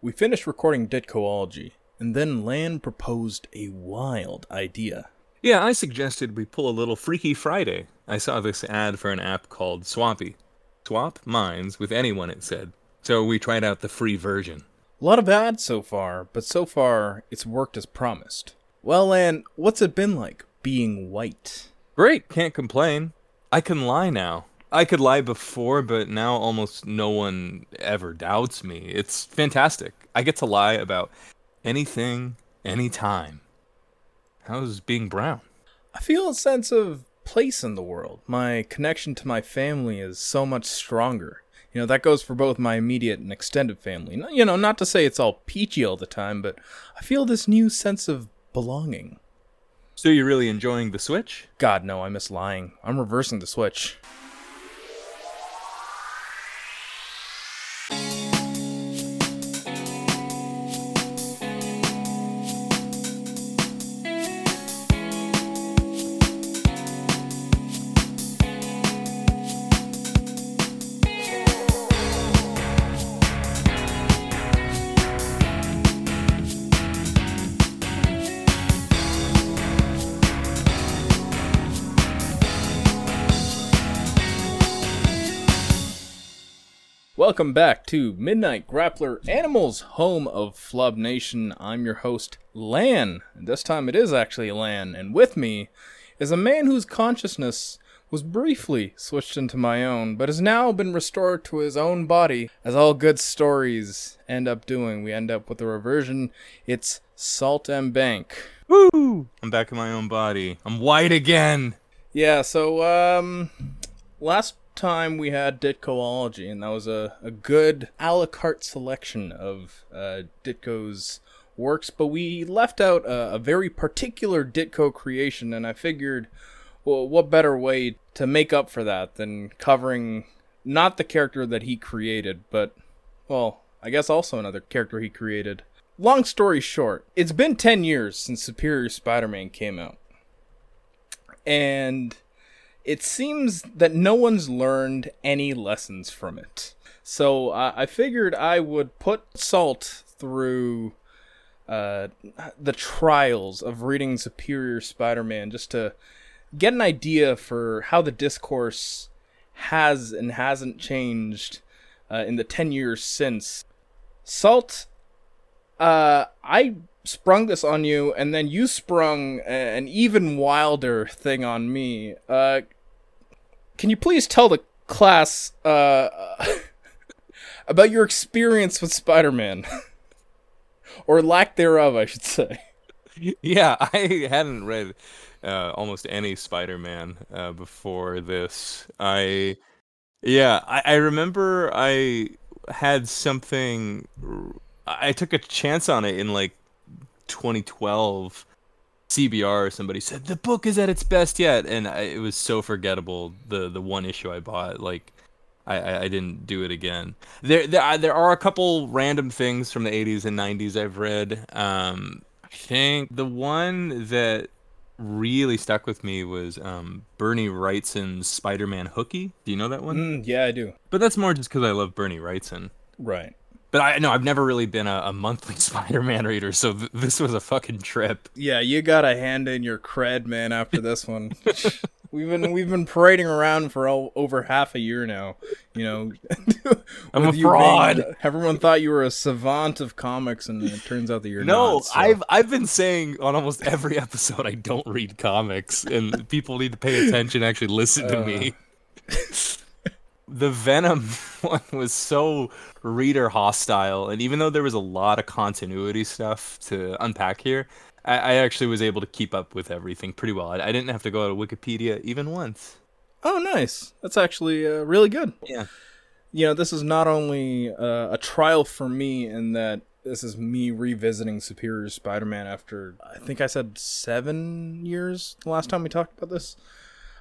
We finished recording Ditkoology, and then Lan proposed a wild idea. Yeah, I suggested we pull a little Freaky Friday. I saw this ad for an app called Swampy. Swap minds with anyone, it said. So we tried out the free version. A lot of ads so far, but so far it's worked as promised. Well, Lan, what's it been like being white? Great, can't complain. I can lie now. I could lie before, but now almost no one ever doubts me. It's fantastic. I get to lie about anything, anytime. How's being brown? I feel a sense of place in the world. My connection to my family is so much stronger. You know, that goes for both my immediate and extended family. You know, not to say it's all peachy all the time, but I feel this new sense of belonging. So you're really enjoying the Switch? God, no, I miss lying. I'm reversing the switch. Welcome back to Midnight Grappler Animals, home of Flub Nation. I'm your host, Lan. And this time it is actually Lan. And with me is a man whose consciousness was briefly switched into my own, but has now been restored to his own body, as all good stories end up doing. We end up with a reversion. It's Salt and Bank. Woo! I'm back in my own body. I'm white again. Yeah, so, um, last time we had Ditkoology, and that was a, a good a la carte selection of uh, Ditko's works, but we left out a, a very particular Ditko creation, and I figured, well, what better way to make up for that than covering not the character that he created, but, well, I guess also another character he created. Long story short, it's been 10 years since Superior Spider Man came out. And it seems that no one's learned any lessons from it. So uh, I figured I would put Salt through uh, the trials of reading Superior Spider Man just to get an idea for how the discourse has and hasn't changed uh, in the 10 years since. Salt, uh, I sprung this on you, and then you sprung an even wilder thing on me. Uh, can you please tell the class uh, about your experience with Spider-Man, or lack thereof, I should say? Yeah, I hadn't read uh, almost any Spider-Man uh, before this. I, yeah, I, I remember I had something. I took a chance on it in like 2012. CBR or somebody said the book is at its best yet, and I, it was so forgettable. The the one issue I bought, like I, I, I didn't do it again. There there are- there are a couple random things from the 80s and 90s I've read. Um, I think the one that really stuck with me was um, Bernie Wrightson's Spider-Man Hooky. Do you know that one? Mm, yeah, I do. But that's more just because I love Bernie Wrightson. Right. But I know I've never really been a, a monthly Spider-Man reader, so th- this was a fucking trip. Yeah, you gotta hand in your cred, man. After this one, we've been we've been parading around for o- over half a year now. You know, I'm a fraud. everyone thought you were a savant of comics, and it turns out that you're No, not. so- I've I've been saying on almost every episode I don't read comics, and people need to pay attention. Actually, listen to uh. me. The Venom one was so reader hostile, and even though there was a lot of continuity stuff to unpack here, I, I actually was able to keep up with everything pretty well. I, I didn't have to go to Wikipedia even once. Oh, nice. That's actually uh, really good. Yeah. You know, this is not only uh, a trial for me in that this is me revisiting Superior Spider-Man after I think I said seven years the last time we talked about this.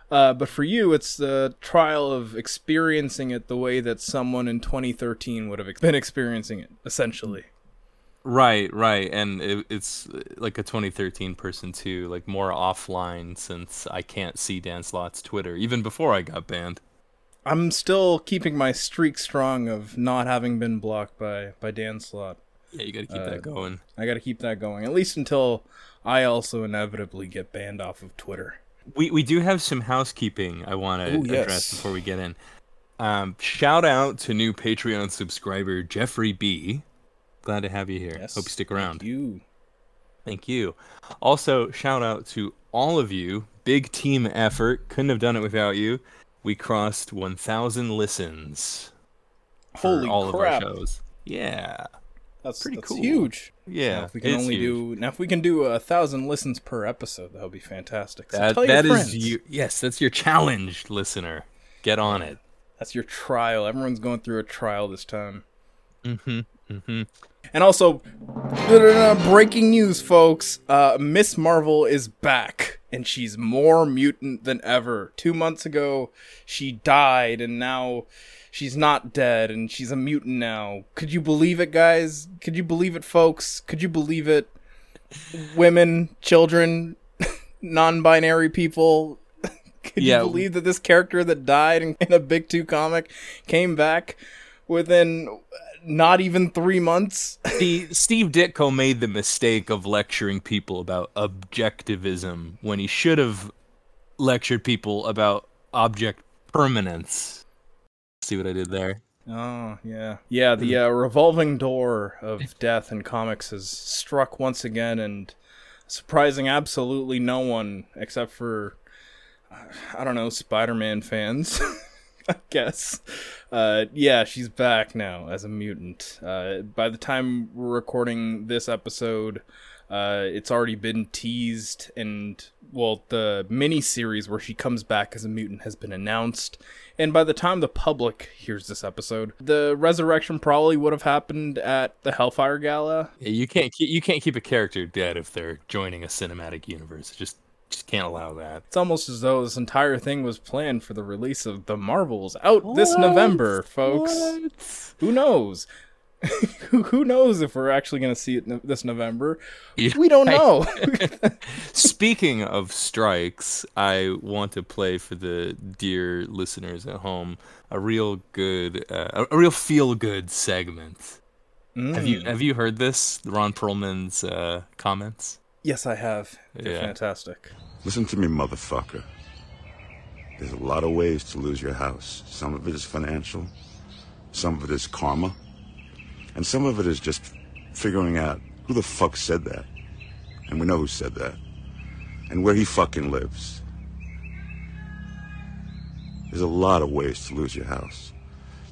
Uh, but for you, it's the trial of experiencing it the way that someone in 2013 would have been experiencing it, essentially. Right, right, and it, it's uh, like a 2013 person too, like more offline since I can't see Dan Slott's Twitter even before I got banned. I'm still keeping my streak strong of not having been blocked by by Dan Slott. Yeah, you got to keep Uh, that going. I got to keep that going at least until I also inevitably get banned off of Twitter. We we do have some housekeeping I want to Ooh, address before we get in. Um, shout out to new Patreon subscriber Jeffrey B. Glad to have you here. Yes, Hope you stick thank around. You. Thank you. Also, shout out to all of you. Big team effort. Couldn't have done it without you. We crossed 1,000 listens for Holy all crap! of our shows. Yeah. That's Pretty that's cool. huge. Yeah. Now, if we can it's only huge. do now, if we can do a thousand listens per episode, that would be fantastic. So that. tell your That is you. Yes, that's your challenge, listener. Get on it. That's your trial. Everyone's going through a trial this time. Mm-hmm. Mm-hmm. And also, breaking news, folks. Uh, Miss Marvel is back, and she's more mutant than ever. Two months ago, she died, and now she's not dead, and she's a mutant now. Could you believe it, guys? Could you believe it, folks? Could you believe it? Women, children, non-binary people. Could Yeah. you believe that this character that died in, in a Big Two comic came back within uh, not even three months? Steve Ditko made the mistake of lecturing people about objectivism when he should have lectured people about object permanence. See what I did there? Oh, yeah. Yeah, the uh, revolving door of death in comics has struck once again and surprising absolutely no one except for, I don't know, Spider Man fans, I guess. Uh, yeah, she's back now as a mutant. Uh, by the time we're recording this episode, uh, it's already been teased, and well, the mini series where she comes back as a mutant has been announced. And by the time the public hears this episode, the resurrection probably would have happened at the Hellfire Gala. Yeah, you can't keep, you can't keep a character dead if they're joining a cinematic universe. Just just can't allow that. It's almost as though this entire thing was planned for the release of The Marvels out this November, folks. Who knows? who, who knows if we're actually going to see it no- this November? Yeah, We don't I- know. Speaking of strikes, I want to play for the dear listeners at home a real good, uh, a, a real feel good segment. Have you Mm. have you heard this? Ron Perlman's uh, comments. Yes, I have. They're Yeah. fantastic. Listen to me, motherfucker. There's a lot of ways to lose your house. Some of it is financial, some of it is karma, and some of it is just figuring out who the fuck said that. And we know who said that. And where he fucking lives. There's a lot of ways to lose your house.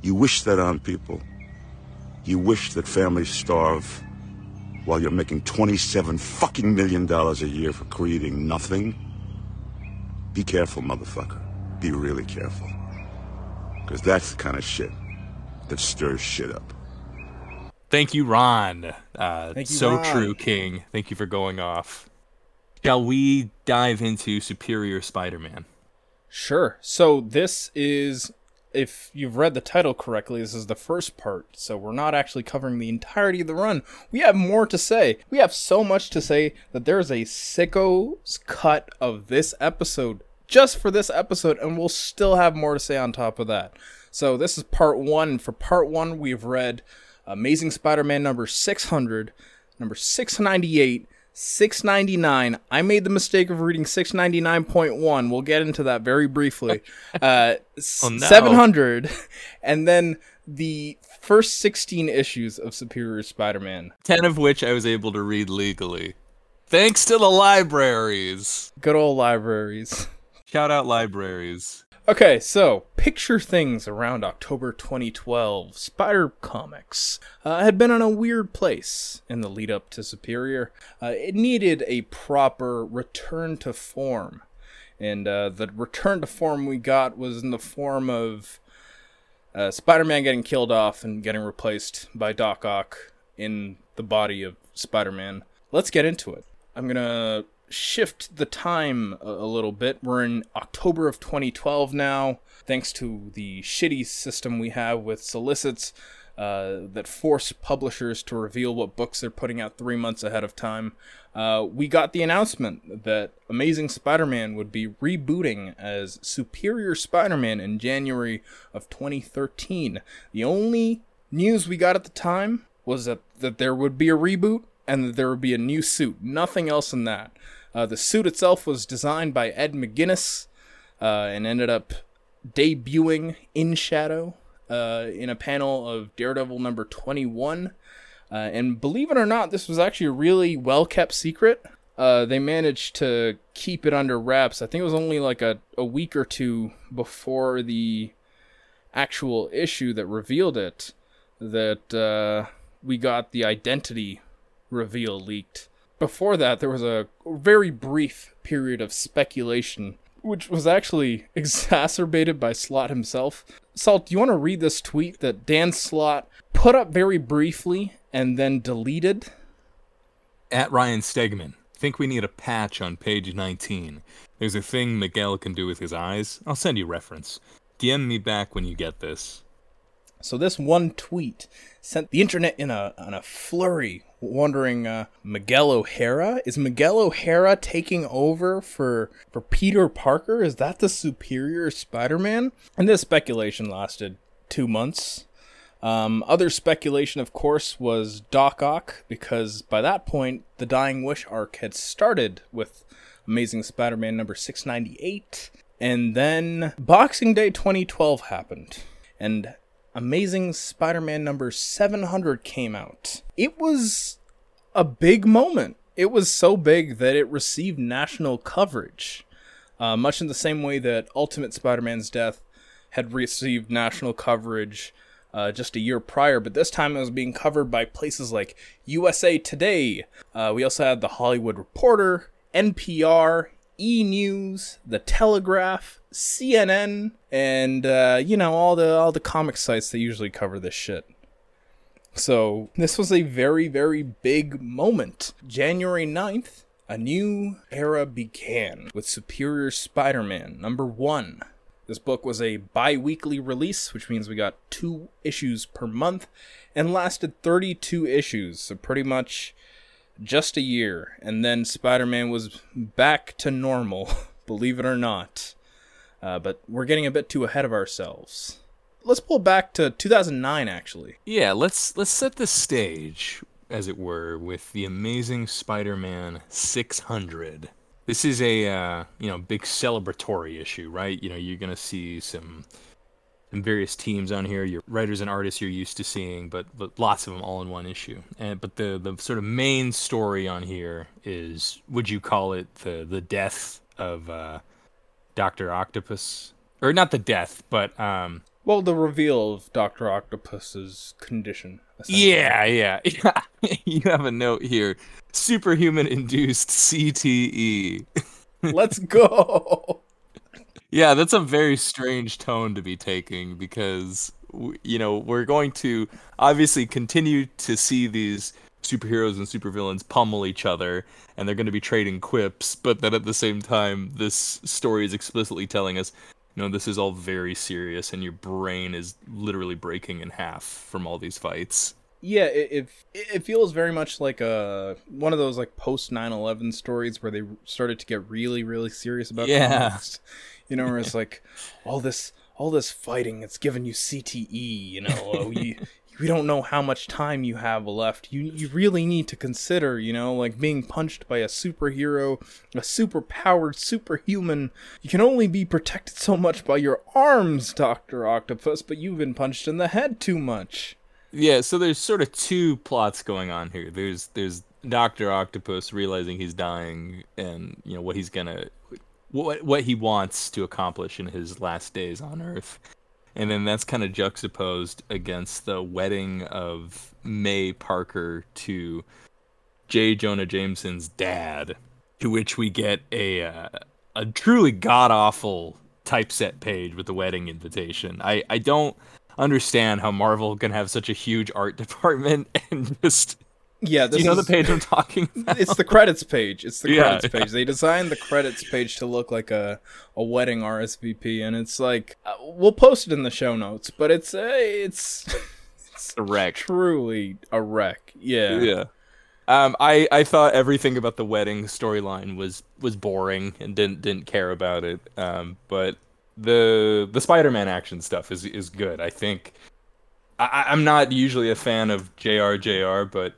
You wish that on people. You wish that families starve while you're making 27 fucking million dollars a year for creating nothing? Be careful, motherfucker. Be really careful. Because that's the kind of shit that stirs shit up. Thank you, Ron. Uh, Thank you, so Ron. true, King. Thank you for going off. Shall we dive into Superior Spider-Man? Sure. So this is, if you've read the title correctly, this is the first part. So we're not actually covering the entirety of the run. We have more to say. We have so much to say that there's a sicko's cut of this episode just for this episode, and we'll still have more to say on top of that. So this is part one. For part one, we've read Amazing Spider-Man number 600, number 698. 699. I made the mistake of reading 699.1. We'll get into that very briefly. Uh, Oh, no. 700, and then the first 16 issues of Superior Spider-Man. Ten of which I was able to read legally, thanks to the libraries. Good old libraries. Shout out libraries. Okay, so picture things around October 2012. Spider Comics uh, had been in a weird place in the lead up to Superior. Uh, it needed a proper return to form. And uh, the return to form we got was in the form of uh, Spider Man getting killed off and getting replaced by Doc Ock in the body of Spider Man. Let's get into it. I'm going to shift the time a, little bit. We're in October of 2012 now, thanks to the shitty system we have with solicits uh, that force publishers to reveal what books they're putting out three months ahead of time. Uh, we got the announcement that Amazing Spider Man would be rebooting as Superior Spider Man in January of 2013. The only news we got at the time was that, that there would be a reboot and that there would be a new suit. Nothing else than that. Uh, the suit itself was designed by Ed McGuinness uh, and ended up debuting in Shadow uh, in a panel of Daredevil number 21. Uh, and believe it or not, this was actually a really well kept secret. Uh, they managed to keep it under wraps. I think it was only like a, a week or two before the actual issue that revealed it that uh, we got the identity reveal leaked. Before that, there was a very brief period of speculation, which was actually exacerbated by Slott himself. Salt, do you want to read this tweet that Dan Slott put up very briefly and then deleted? At Ryan Stegman. Think we need a patch on page 19. There's a thing Miguel can do with his eyes. I'll send you reference. DM me back when you get this. So this one tweet sent the internet in a in a flurry, wondering uh, Miguel O'Hara is Miguel O'Hara taking over for for Peter Parker? Is that the superior Spider-Man? And this speculation lasted two months. Um, other speculation, of course, was Doc Ock because by that point the Dying Wish arc had started with Amazing Spider-Man number six ninety eight, and then Boxing Day 2012 happened, and Amazing Spider Man number 700 came out. It was a big moment. It was so big that it received national coverage, uh, much in the same way that Ultimate Spider Man's death had received national coverage uh, just a year prior, but this time it was being covered by places like USA Today. Uh, we also had The Hollywood Reporter, NPR, E News, The Telegraph, CNN, and uh, you know all the all the comic sites that usually cover this shit. So this was a very very big moment. January 9th, a new era began with Superior Spider-Man number 1. This book was a bi-weekly release, which means we got 2 issues per month and lasted 32 issues. So pretty much just a year, and then Spider Man was back to normal, believe it or not. Uh, but we're getting a bit too ahead of ourselves. Let's pull back to 2009, actually. Yeah, let's let's set the stage, as it were, with the Amazing Spider-Man 600. This is a uh, you know big celebratory issue, right? You know, you're gonna see some and various teams on here, your writers and artists you're used to seeing, but, but lots of them all in one issue. And but the the sort of main story on here is would you call it the the death of uh, Doctor Octopus, or not the death, but um. Well, the reveal of Doctor Octopus's condition. Yeah, yeah, yeah. you have a note here: superhuman induced CTE. Let's go. Yeah, that's a very strange tone to be taking because you know we're going to obviously continue to see these superheroes and supervillains pummel each other and they're going to be trading quips but then at the same time this story is explicitly telling us you know this is all very serious and your brain is literally breaking in half from all these fights. Yeah it, it, it feels very much like a one of those like post 9-11 stories where they started to get really really serious about yeah. comics. You know, where it's like all this all this fighting, it's giving you CTE, you know, uh, you, we don't know how much time you have left. You you really need to consider, you know, like being punched by a superhero, a super powered superhuman. You can only be protected so much by your arms, Doctor Octopus, but you've been punched in the head too much. Yeah, so there's sort of two plots going on here. There's there's Doctor Octopus realizing he's dying, and you know what he's gonna what what he wants to accomplish in his last days on Earth, and then that's kind of juxtaposed against the wedding of May Parker to J. Jonah Jameson's dad, to which we get a uh, a truly god awful typeset page with the wedding invitation. I I don't understand how Marvel can have such a huge art department and just yeah, this Do you know is, the page I'm talking about? It's the credits page. It's the yeah, credits page. They designed the credits page to look like a, a wedding RSVP, and it's like uh, we'll post it in the show notes, but it's a uh, it's it's a wreck. Truly a wreck. Yeah. Yeah. Um, I, I thought everything about the wedding storyline was was boring and didn't didn't care about it. Um, but the the Spider-Man action stuff is is good. I think I, I'm not usually a fan of JRJR, but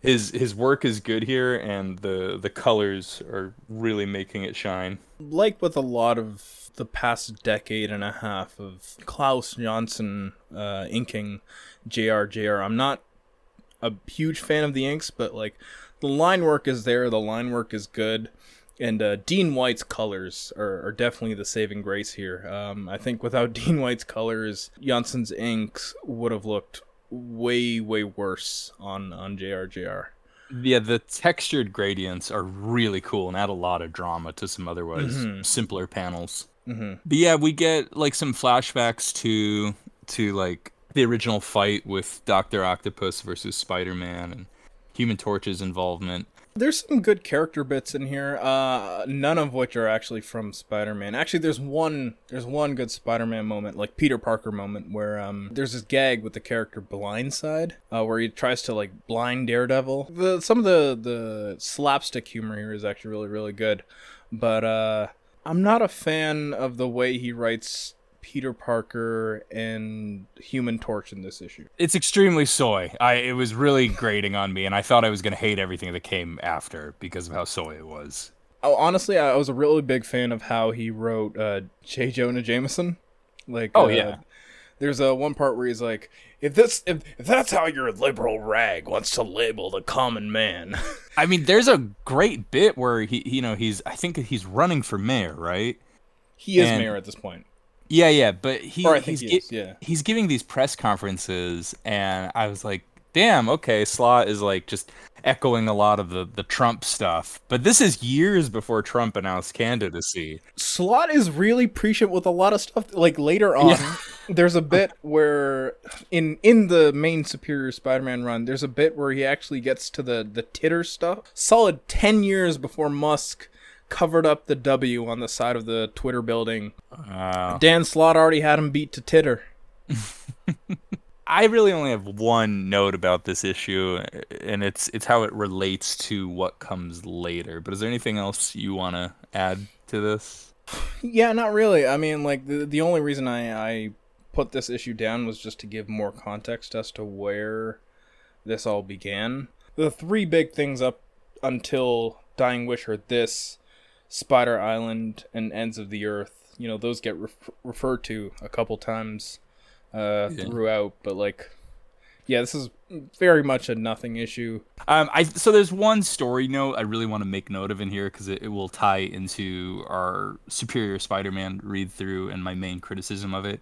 his his work is good here, and the the colors are really making it shine. Like with a lot of the past decade and a half of Klaus Janson uh, inking JRJR, I'm not a huge fan of the inks, but like the line work is there, the line work is good. And uh, Dean White's colors are, are, definitely the saving grace here. Um, I think without Dean White's colors, Janson's inks would have looked way way worse on on JRJR. Yeah, the textured gradients are really cool and add a lot of drama to some otherwise mm-hmm. simpler panels. Mm-hmm. But yeah, we get like some flashbacks to to like the original fight with Doctor Octopus versus Spider Man and Human Torch's involvement. There's some good character bits in here. Uh, none of which are actually from Spider-Man. Actually, there's one. There's one good Spider-Man moment, like Peter Parker moment, where um, there's this gag with the character Blindside, uh, where he tries to like blind Daredevil. The some of the the slapstick humor here is actually really really good, but uh, I'm not a fan of the way he writes Peter Parker and Human Torch in this issue. It's extremely soy. I it was really grating on me, and I thought I was gonna hate everything that came after because of how soy it was. Oh, honestly, I was a really big fan of how he wrote uh, J. Jonah Jameson. Like, oh uh, yeah, there's a one part where he's like, "If this, if, if that's how your liberal rag wants to label the common man." I mean, there's a great bit where he, you know, he's I think he's running for mayor, right? He is and, mayor at this point. Yeah, yeah, but he, he's he is, yeah. he's giving these press conferences, and I was like, damn, okay, Slott is like just echoing a lot of the the Trump stuff. But this is years before Trump announced candidacy. Slott is really prescient with a lot of stuff. Like later on, yeah. there's a bit where in in the main Superior Spider-Man run, there's a bit where he actually gets to the the titter stuff. Solid ten years before Musk covered up the W on the side of the Twitter building. Wow. Dan Slott already had him beat to titter. I really only have one note about this issue, and it's it's how it relates to what comes later. But is there anything else you want to add to this? Yeah, not really. I mean, like the the only reason I I put this issue down was just to give more context as to where this all began. The three big things up until Dying Wish are this Spider Island and Ends of the Earth. You know, those get referred to a couple times uh, yeah. throughout, but like, yeah, this is very much a nothing issue. Um, I so there's one story note I really want to make note of in here because it, it will tie into our Superior Spider-Man read through and my main criticism of it.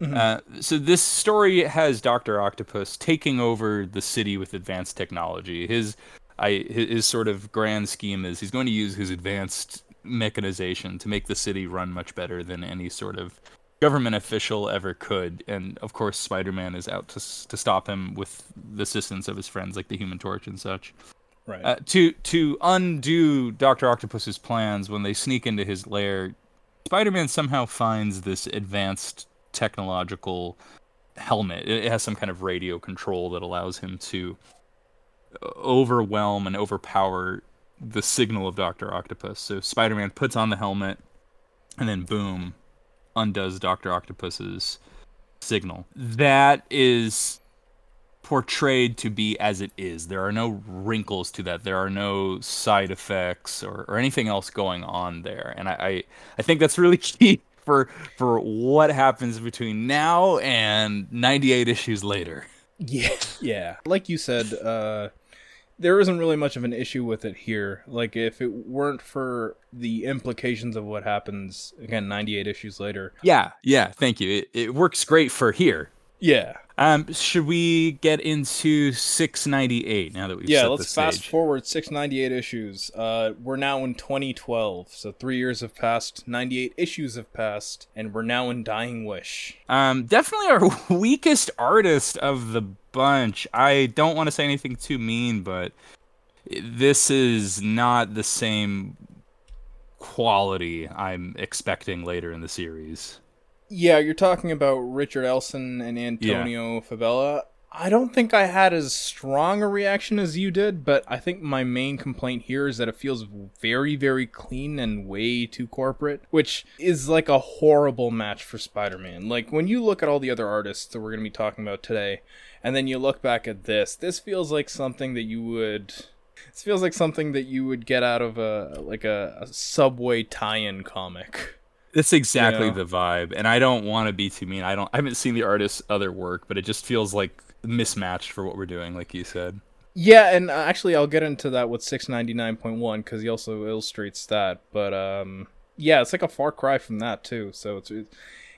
Mm-hmm. Uh, so this story has Doctor Octopus taking over the city with advanced technology. His I his sort of grand scheme is he's going to use his advanced mechanization to make the city run much better than any sort of government official ever could. And of course, Spider-Man is out to to stop him with the assistance of his friends like the Human Torch and such. Right. Uh, to to undo Doctor Octopus's plans when they sneak into his lair, Spider-Man somehow finds this advanced technological helmet. It has some kind of radio control that allows him to overwhelm and overpower the signal of Doctor Octopus. So Spider-Man puts on the helmet, and then boom, undoes Doctor Octopus's signal. That is portrayed to be as it is. There are no wrinkles to that. There are no side effects or, or anything else going on there. And I, I, I think that's really key for for what happens between now and 98 issues later. Yeah, yeah. Like you said, uh, there isn't really much of an issue with it here. Like if it weren't for the implications of what happens again 98 issues later. Yeah, yeah, thank you. It it works great for here. Yeah. Um should we get into 698 now that we've Yeah, let's fast forward 698 issues. Uh we're now in 2012. So 3 years have passed, 98 issues have passed, and we're now in Dying Wish. Um definitely our weakest artist of the bunch. I don't want to say anything too mean, but this is not the same quality I'm expecting later in the series. Yeah, you're talking about Richard Elson and Antonio yeah. Fabela. I don't think I had as strong a reaction as you did, but I think my main complaint here is that it feels very, very clean and way too corporate, which is like a horrible match for Spider Man. Like, when you look at all the other artists that we're going to be talking about today, and then you look back at this, this feels like something that you would. This feels like something that you would get out of a like a, a subway tie-in comic. That's exactly Yeah. the vibe, and I don't want to be too mean. I don't. I haven't seen the artist's other work, but it just feels like mismatched for what we're doing, like you said. Yeah, and uh, actually, I'll get into that with 699.1 because he also illustrates that. But um, yeah, it's like a far cry from that too. So it's it's-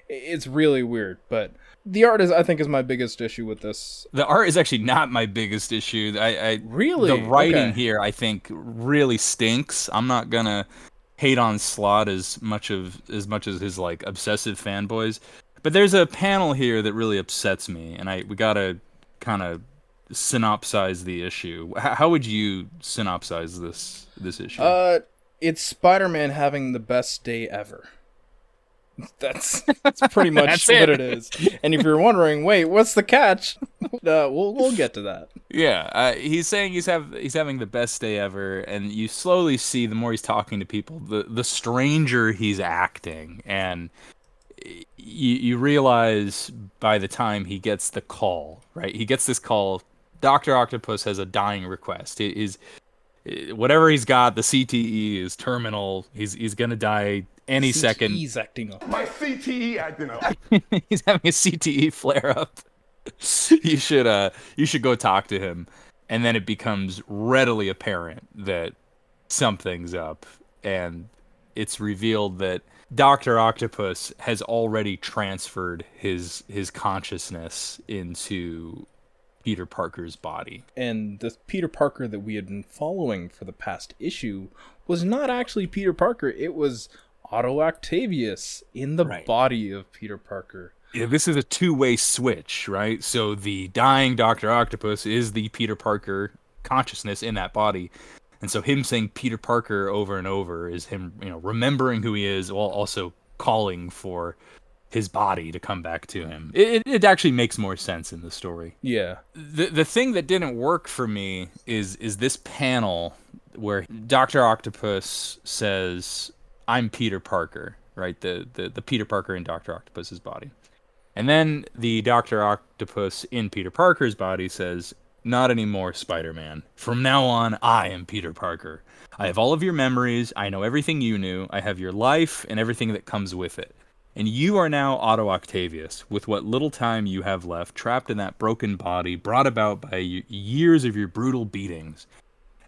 it's really weird. But the art is, I think, is my biggest issue with this. The art is actually not my biggest issue. I, I Really, the writing Okay. here, I think, really stinks. I'm not gonna hate on Slott as much of as much as his like obsessive fanboys, but there's a panel here that really upsets me, and I we gotta kind of synopsize the issue. H- how would you synopsize this this issue? Uh, it's Spider-Man having the best day ever. That's that's pretty much That's what it. it is. And if you're wondering, wait, what's the catch? Uh, we'll we'll get to that. Yeah, uh, he's saying he's have he's having the best day ever, and you slowly see the more he's talking to people, the the stranger he's acting, and you you realize by the time he gets the call, right? He gets this call. Doctor Octopus has a dying request. He- He's whatever he's got, the CTE is terminal. He's he's gonna die any second. He's acting up. My CTE acting up. he's having a CTE flare up. you should uh you should go talk to him. And then it becomes readily apparent that something's up and it's revealed that Dr. Octopus has already transferred his his consciousness into Peter Parker's body. and the Peter Parker that we had been following for the past issue was not actually Peter Parker. It was Otto Octavius in the Right. body of Peter Parker. Yeah, this is a two-way switch, right? So the dying Doctor Octopus is the Peter Parker consciousness in that body, and so him saying Peter Parker over and over is him, you know, remembering who he is while also calling for his body to come back to him. It, it, it actually makes more sense in the story. Yeah. The the thing that didn't work for me is is this panel where Doctor Octopus says, "I'm Peter Parker," right? The the the Peter Parker in Doctor Octopus's body. And then the Doctor Octopus in Peter Parker's body says, Not anymore, Spider Man. From now on, I am Peter Parker. I have all of your memories. I know everything you knew. I have your life and everything that comes with it. And you are now Otto Octavius, with what little time you have left, trapped in that broken body, brought about by years of your brutal beatings.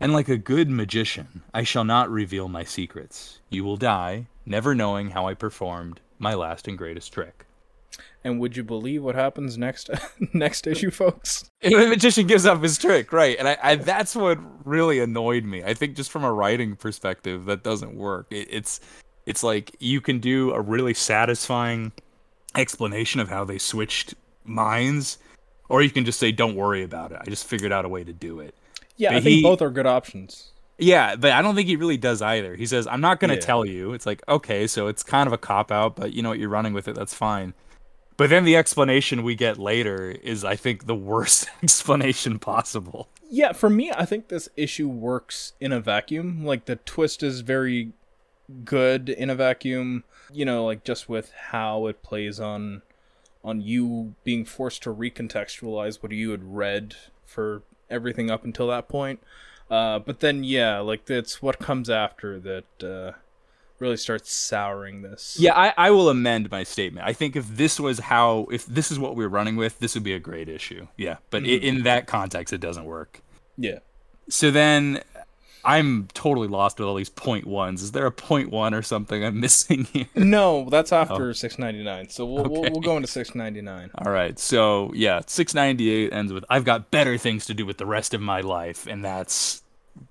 And like a good magician, I shall not reveal my secrets. You will die, never knowing how I performed my last and greatest trick. And would you believe what happens next next issue, folks? And the magician gives up his trick, right? And I, I that's what really annoyed me. I think just from a writing perspective, that doesn't work. It, it's it's like you can do a really satisfying explanation of how they switched minds, or you can just say, "Don't worry about it. I just figured out a way to do it." Yeah, I think he- both are good options. Yeah, but I don't think he really does either. He says, "I'm not going to Yeah. tell you." It's like, okay, so it's kind of a cop out, but you know what? You're running with it. That's fine. But then the explanation we get later is, I think, the worst explanation possible. Yeah, for me, I think this issue works in a vacuum. Like the twist is very good in a vacuum. You know, like just with how it plays on on you being forced to recontextualize what you had read for everything up until that point. Uh, but then, yeah, like that's what comes after that uh, really starts souring this. Yeah, I, I will amend my statement. I think if this was how, if this is what we are running with, this would be a great issue. Yeah, but i in that context, it doesn't work. yeah. So then I'm totally lost with all these point ones. Is there a point one or something I'm missing here? No, that's oh. after six ninety nine. So we'll, we'll we'll go into six ninety nine. All right, so yeah, 698 ends with I've got better things to do with the rest of my life, and that's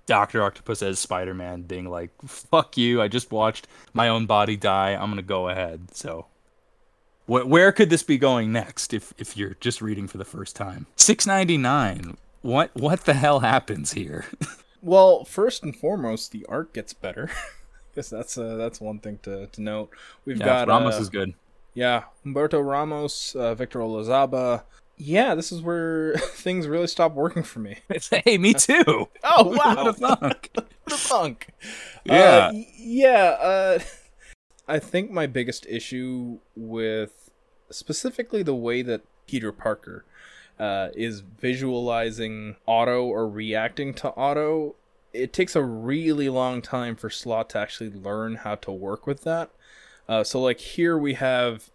Doctor Octopus as Spider Man being like, "Fuck you! I just watched my own body die. I'm gonna go ahead." So, wh- where could this be going next? If if you're just reading for the first time, 699. What what the hell happens here? Well, first and foremost, the art gets better. I guess that's uh, that's one thing to, to note. We've yeah, got Ramos uh, is good. yeah Humberto Ramos, uh, Victor Olazaba, yeah, this is where things really stop working for me. hey, me too. Oh wow, What a thunk. what a thunk. Yeah. Uh, yeah. Uh, I think my biggest issue with specifically the way that Peter Parker uh, is visualizing Otto or reacting to Otto, it takes a really long time for Slott to actually learn how to work with that. Uh, so, like, here we have,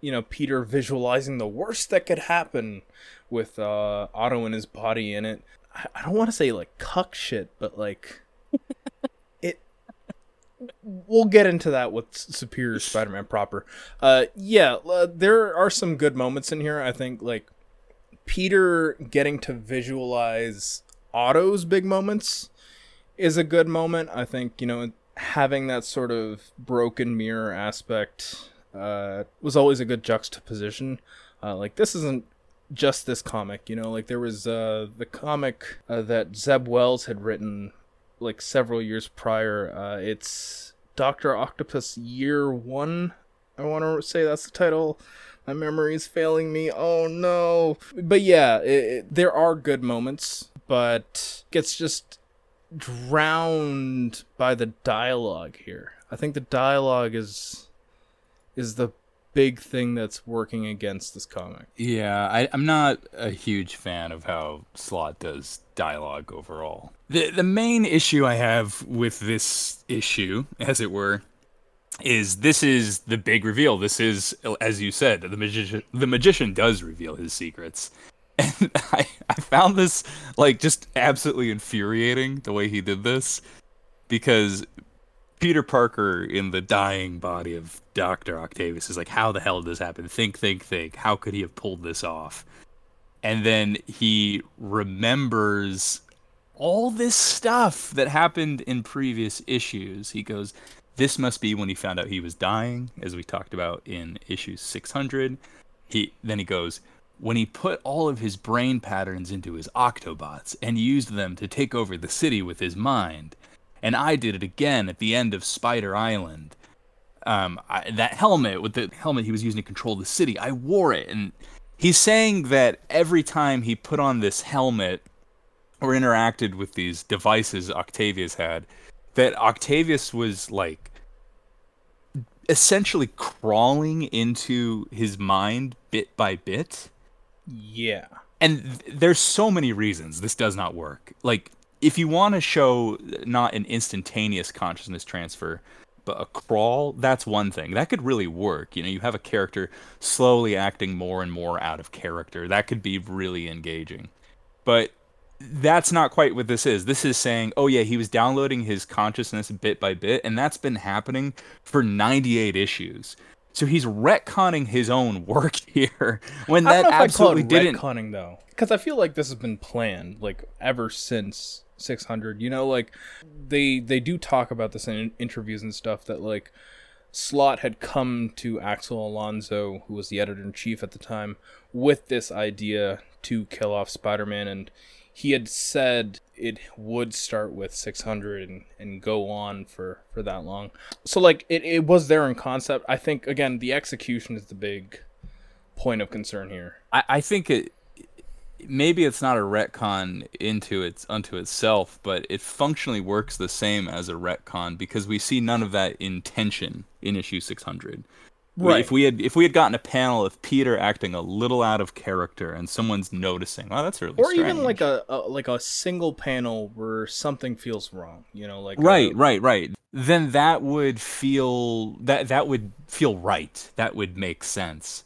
you know, Peter visualizing the worst that could happen with uh, Otto and his body in it. I, I don't want to say, like, cuck shit, but, like, it. We'll get into that with Superior Spider Man proper. Uh, yeah, uh, there are some good moments in here. I think, like, Peter getting to visualize Otto's big moments is a good moment. I think, you know, having that sort of broken mirror aspect uh, was always a good juxtaposition. Uh, like, this isn't just this comic, you know, like there was uh, the comic uh, that Zeb Wells had written like several years prior. Uh, it's Doctor Octopus Year One. I want to say that's the title. My memory's failing me. Oh no! But yeah, it, it, there are good moments, but gets just drowned by the dialogue here. I think the dialogue is is the big thing that's working against this comic. Yeah, I, I'm not a huge fan of how Slott does dialogue overall. The the main issue I have with this issue, as it were, is this is the big reveal. This is, as you said, the magician. The magician does reveal his secrets, and I I found this like just absolutely infuriating the way he did this, because Peter Parker in the dying body of Dr. Octavius is like, how the hell did this happen? Think, think, think. How could he have pulled this off? And then he remembers all this stuff that happened in previous issues. He goes, this must be when he found out he was dying, as we talked about in issue 600. He then he goes, when he put all of his brain patterns into his Octobots and used them to take over the city with his mind and I did it again at the end of Spider Island. Um, I, that helmet with the helmet he was using to control the city, I wore it, and he's saying that every time he put on this helmet or interacted with these devices Octavius had, that Octavius was like essentially crawling into his mind bit by bit Yeah. and th- there's so many reasons this does not work. Like if you want to show not an instantaneous consciousness transfer, but a crawl, that's one thing. That could really work. You know, you have a character slowly acting more and more out of character. That could be really engaging. But that's not quite what this is. This is saying, oh yeah, he was downloading his consciousness bit by bit, and that's been happening for 98 issues. So he's retconning his own work here when that absolutely I'd call it didn't. retconning though, because I feel like this has been planned like ever since 600. You know, like they they do talk about this in interviews and stuff that like Slott had come to Axel Alonso, who was the editor in chief at the time, with this idea to kill off Spider-Man, and he had said it would start with 600 and, and go on for, for that long. So like it, it was there in concept. I think again the execution is the big point of concern here. I, I think it maybe it's not a retcon into its unto itself, but it functionally works the same as a retcon because we see none of that intention in issue 600. Right. If we had if we had gotten a panel of Peter acting a little out of character and someone's noticing, oh, that's really or strange. even like a, a like a single panel where something feels wrong you know like right uh, right right then that would feel that that would feel right that would make sense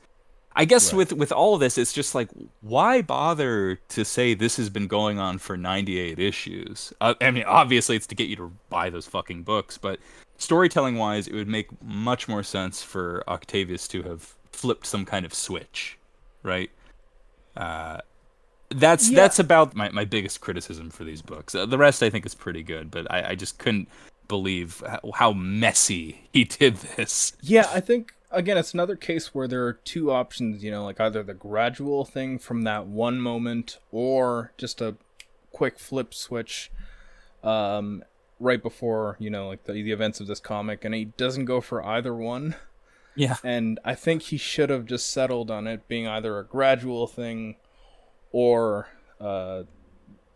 i guess Right. with with all of this it's just like why bother to say this has been going on for 98 issues uh, i mean obviously it's to get you to buy those fucking books but storytelling wise it would make much more sense for octavius to have flipped some kind of switch right uh that's Yeah. that's about my, my biggest criticism for these books. Uh, the rest I think is pretty good, but I, I just couldn't believe how, how messy he did this. yeah i think again it's another case where there are two options you know like either the gradual thing from that one moment or just a quick flip switch um right before you know like the, the events of this comic and he doesn't go for either one Yeah. And I think he should have just settled on it being either a gradual thing or uh,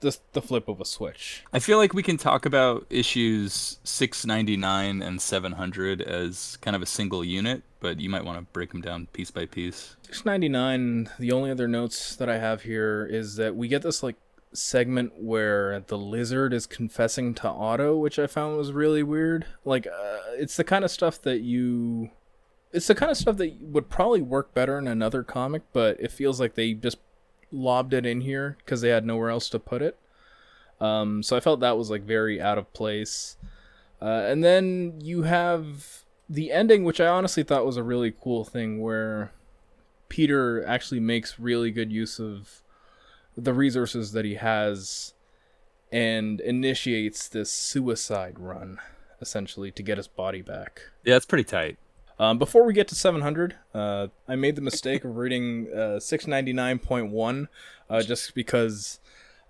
the, the flip of a switch. I feel like we can talk about issues 699 and 700 as kind of a single unit, but you might want to break them down piece by piece. 699, the only other notes that I have here is that we get this like segment where the lizard is confessing to Otto, which I found was really weird. Like, uh, it's the kind of stuff that you. It's the kind of stuff that would probably work better in another comic, but it feels like they just lobbed it in here because they had nowhere else to put it. Um, so I felt that was like very out of place. Uh, and then you have the ending, which I honestly thought was a really cool thing, where Peter actually makes really good use of the resources that he has and initiates this suicide run, essentially, to get his body back. Yeah, it's pretty tight. Um, before we get to 700, uh, I made the mistake of reading uh, 699.1 uh, just because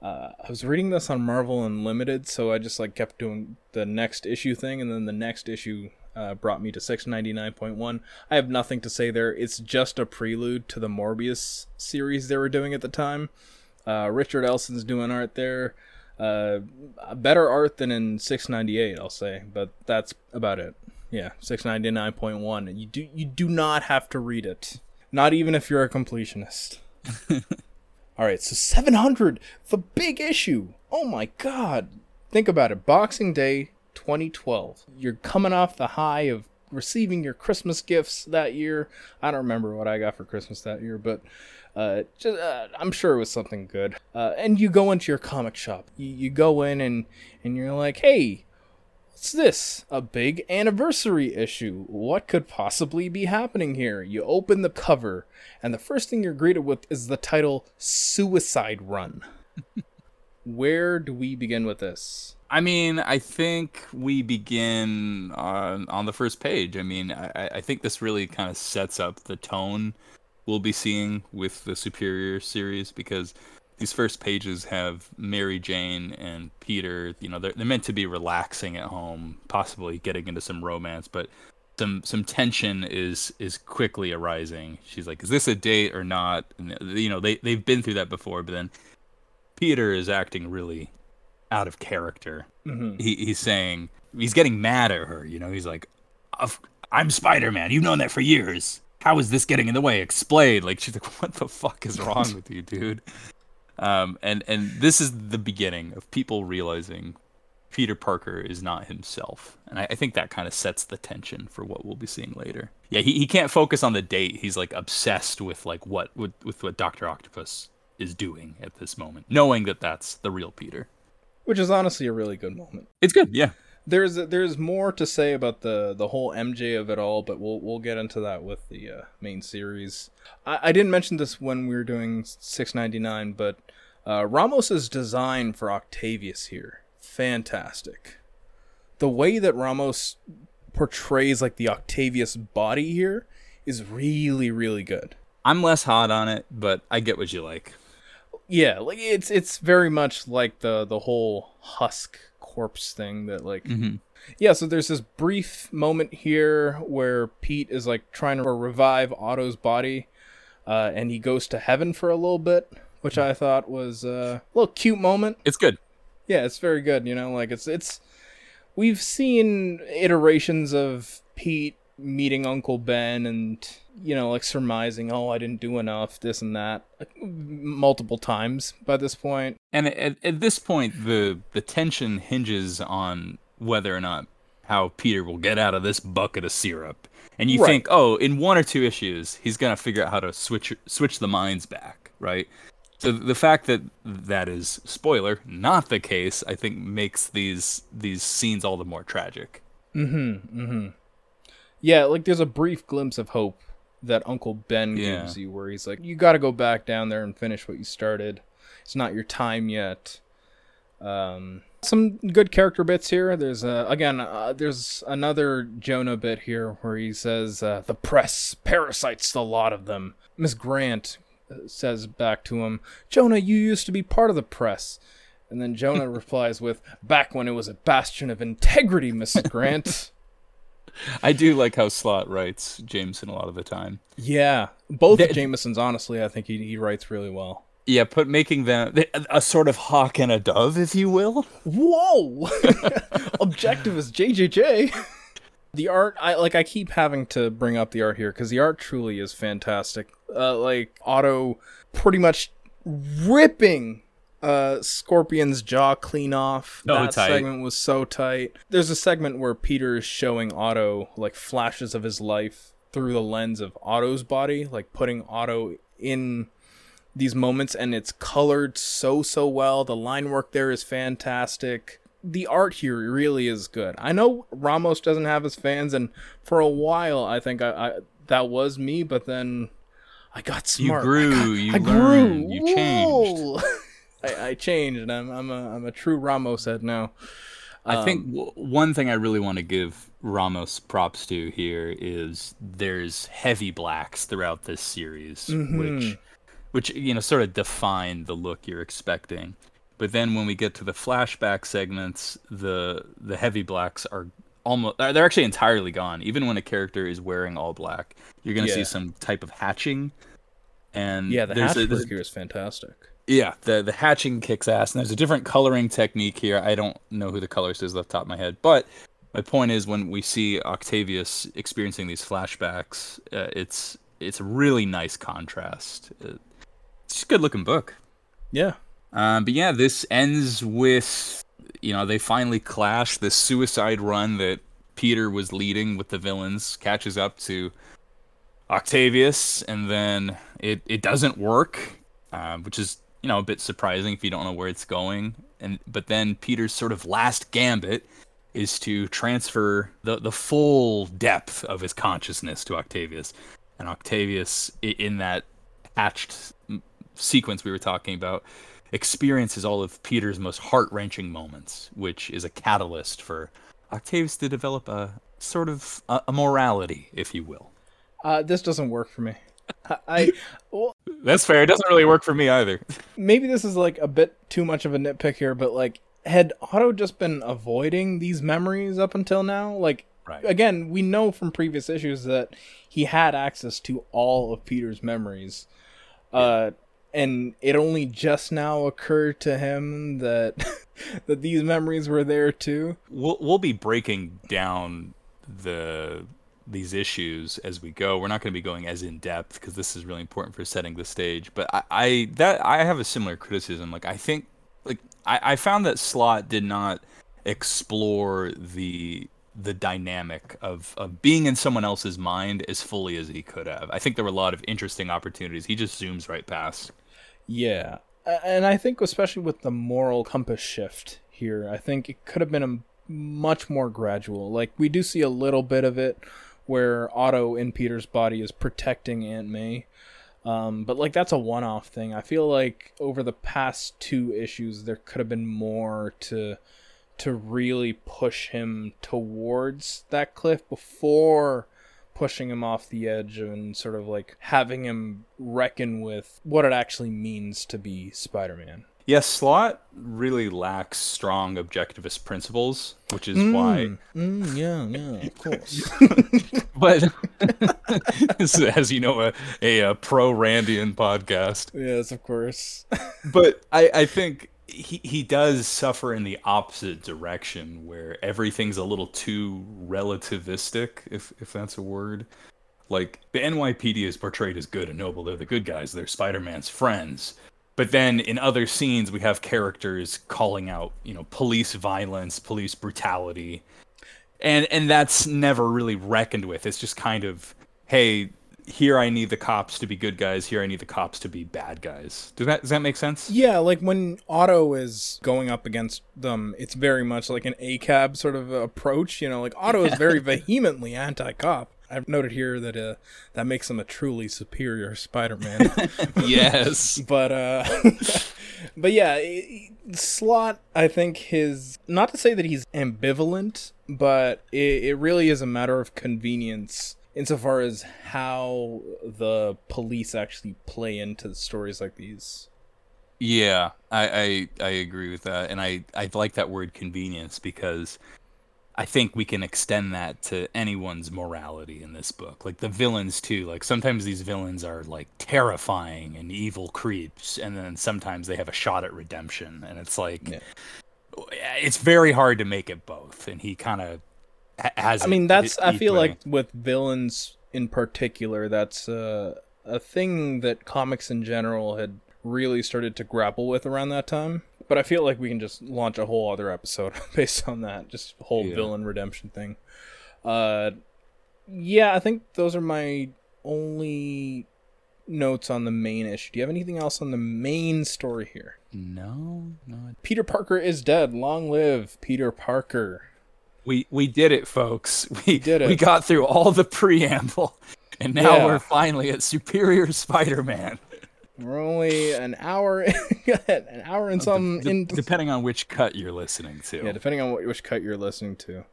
uh, I was reading this on Marvel Unlimited, so I just like kept doing the next issue thing, and then the next issue uh, brought me to 699.1. I have nothing to say there. It's just a prelude to the Morbius series they were doing at the time. Uh, Richard Elson's doing art there. Uh, better art than in 698, I'll say, but that's about it. Yeah, 699.1. You do you do not have to read it. Not even if you're a completionist. All right, so 700, the big issue. Oh my god. Think about it. Boxing Day 2012. You're coming off the high of receiving your Christmas gifts that year. I don't remember what I got for Christmas that year, but uh, just, uh, I'm sure it was something good. Uh, and you go into your comic shop. You, you go in and and you're like, "Hey, what's this? A big anniversary issue. What could possibly be happening here?" You open the cover, and the first thing you're greeted with is the title "Suicide Run." Where do we begin with this? I mean, I think we begin on on the first page. I mean, I, I think this really kind of sets up the tone we'll be seeing with the Superior series because these first pages have Mary Jane and Peter. You know, they're they're meant to be relaxing at home, possibly getting into some romance, but some some tension is is quickly arising. She's like, "Is this a date or not?" And, you know, they they've been through that before, but then Peter is acting really out of character. Mm-hmm. He, he's saying he's getting mad at her. You know, he's like, "I'm Spider Man. You've known that for years. How is this getting in the way? Explain." Like she's like, "What the fuck is wrong with you, dude?" Um, and and this is the beginning of people realizing Peter Parker is not himself, and I, I think that kind of sets the tension for what we'll be seeing later. Yeah, he, he can't focus on the date. He's like obsessed with like what with, with what Doctor Octopus is doing at this moment, knowing that that's the real Peter. Which is honestly a really good moment. It's good, yeah. There's there's more to say about the the whole MJ of it all, but we'll we'll get into that with the uh, main series. I, I didn't mention this when we were doing 699, but uh, Ramos's design for Octavius here, fantastic. The way that Ramos portrays like the Octavius body here is really really good. I'm less hot on it, but I get what you like. Yeah, like it's it's very much like the the whole husk corpse thing that like Mm-hmm. yeah so there's this brief moment here where pete is like trying to revive otto's body uh, and he goes to heaven for a little bit which i thought was uh, a little cute moment It's good. yeah it's very good you know like it's it's we've seen iterations of pete meeting uncle ben and you know like surmising oh i didn't do enough this and that like, multiple times by this point. And at, at this point, the the tension hinges on whether or not how Peter will get out of this bucket of syrup. And you Right. think, oh, in one or two issues, he's gonna figure out how to switch switch the minds back, right? So the fact that that is spoiler not the case, I think makes these these scenes all the more tragic. Mm-hmm. Mm-hmm. Yeah, like there's a brief glimpse of hope that Uncle Ben Yeah. gives you where he's like, You gotta go back down there and finish what you started. It's not your time yet. Um some good character bits here. There's uh, again, uh, there's another Jonah bit here where he says, uh, "The press parasites the lot of them." Miss Grant uh, says back to him, "Jonah, you used to be part of the press." And then Jonah replies with, "Back when it was a bastion of integrity, Mrs. Grant." I do like how Slott writes Jameson a lot of the time. Yeah, both The- Jamesons. Honestly, I think he he writes really well. Yeah, put making them a sort of hawk and a dove, if you will. Whoa! Objective is JJJ. The art, I like. I keep having to bring up the art here because the art truly is fantastic. Uh, like Otto, pretty much ripping uh Scorpion's jaw clean off. So that tight. segment was so tight. There's a segment where Peter is showing Otto like flashes of his life through the lens of Otto's body, like putting Otto in these moments and it's colored so so well the line work there is fantastic the art here really is good i know ramos doesn't have his fans and for a while i think i, I that was me but then i got smart. You grew, got- you I learned, grew you changed. I, I changed and I'm, I'm a i'm a true ramos head now I Um, think w- one thing I really want to give Ramos props to here is there's heavy blacks throughout this series, Mm-hmm. which, which you know, sort of define the look you're expecting. But then when we get to the flashback segments, the the heavy blacks are almost they're actually entirely gone. Even when a character is wearing all black, you're gonna Yeah. see some type of hatching. And yeah the hatch a- work here is fantastic yeah, the the hatching kicks ass, and there's a different coloring technique here. I don't know who the colorist is off the top of my head, but my point is when we see Octavius experiencing these flashbacks, uh, it's it's a really nice contrast. Uh, It's just a good looking book. yeah Um, but yeah, this ends with you know they finally clash. The suicide run that Peter was leading with the villains catches up to Octavius, and then it it doesn't work, uh, which is you know a bit surprising if you don't know where it's going. And but then Peter's sort of last gambit is to transfer the the full depth of his consciousness to Octavius, and Octavius in that hatched sequence we were talking about experiences all of Peter's most heart wrenching moments, which is a catalyst for Octavius to develop a sort of a, morality, if you will. uh this doesn't work for me I well, That's fair. It doesn't really work for me either. maybe this is like a bit too much of a nitpick here, but like, had Otto just been avoiding these memories up until now? Like, Right. again, we know from previous issues that he had access to all of Peter's memories. Uh, and it only just now occurred to him that that these memories were there too. We'll we'll be breaking down the these issues as we go. We're not going to be going as in depth because this is really important for setting the stage. But I, I that I have a similar criticism. Like I think like I, I found that Slott did not explore the the dynamic of, of being in someone else's mind as fully as he could have. I think there were a lot of interesting opportunities. He just zooms right past. Yeah. And I think, especially with the moral compass shift here, I think it could have been a much more gradual. Like, we do see a little bit of it where Otto in Peter's body is protecting Aunt May. Um, but, like, that's a one off thing. I feel like over the past two issues, there could have been more to to really push him towards that cliff before pushing him off the edge and sort of like having him reckon with what it actually means to be Spider-Man. Yes, Slott really lacks strong objectivist principles, which is why Mm, yeah, yeah, of course. but as you know a, a, uh pro randian podcast. Yes, of course. but I, I think he, he does suffer in the opposite direction where everything's a little too relativistic if if that's a word. Like the nypd is portrayed as good and noble. They're the good guys. They're spider-man's friends but then in other scenes we have characters calling out you know police violence police brutality and and that's never really reckoned with it's just kind of hey here i need the cops to be good guys here i need the cops to be bad guys does that does that make sense Yeah, like when Otto is going up against them, it's very much like an ACAB sort of approach. You know, like Otto is very vehemently anti-cop. I've noted here that uh, that makes him a truly superior Spider-Man. yes. But uh but yeah Slott i think his not to say that he's ambivalent but it, it really is a matter of convenience insofar as how the police actually play into stories like these. Yeah, I, I I agree with that, and I I like that word convenience because I think we can extend that to anyone's morality in this book. Like the villains too. Like sometimes these villains are like terrifying and evil creeps, and then sometimes they have a shot at redemption, and it's like Yeah. it's very hard to make it both. And he kind of has. I mean, that's. I feel way. like with villains in particular, that's uh, a thing that comics in general had really started to grapple with around that time. But I feel like we can just launch a whole other episode based on that, just whole Yeah. villain redemption thing. Uh, yeah, I think those are my only notes on the main issue. Do you have anything else on the main story here? no, no. Peter Parker is dead. Long live Peter Parker. We we did it, folks. We did it. We got through all the preamble, and now Yeah. we're finally at Superior Spider-Man. We're only an hour, an hour and some De- in. depending on which cut you're listening to. yeah, depending on what, which cut you're listening to.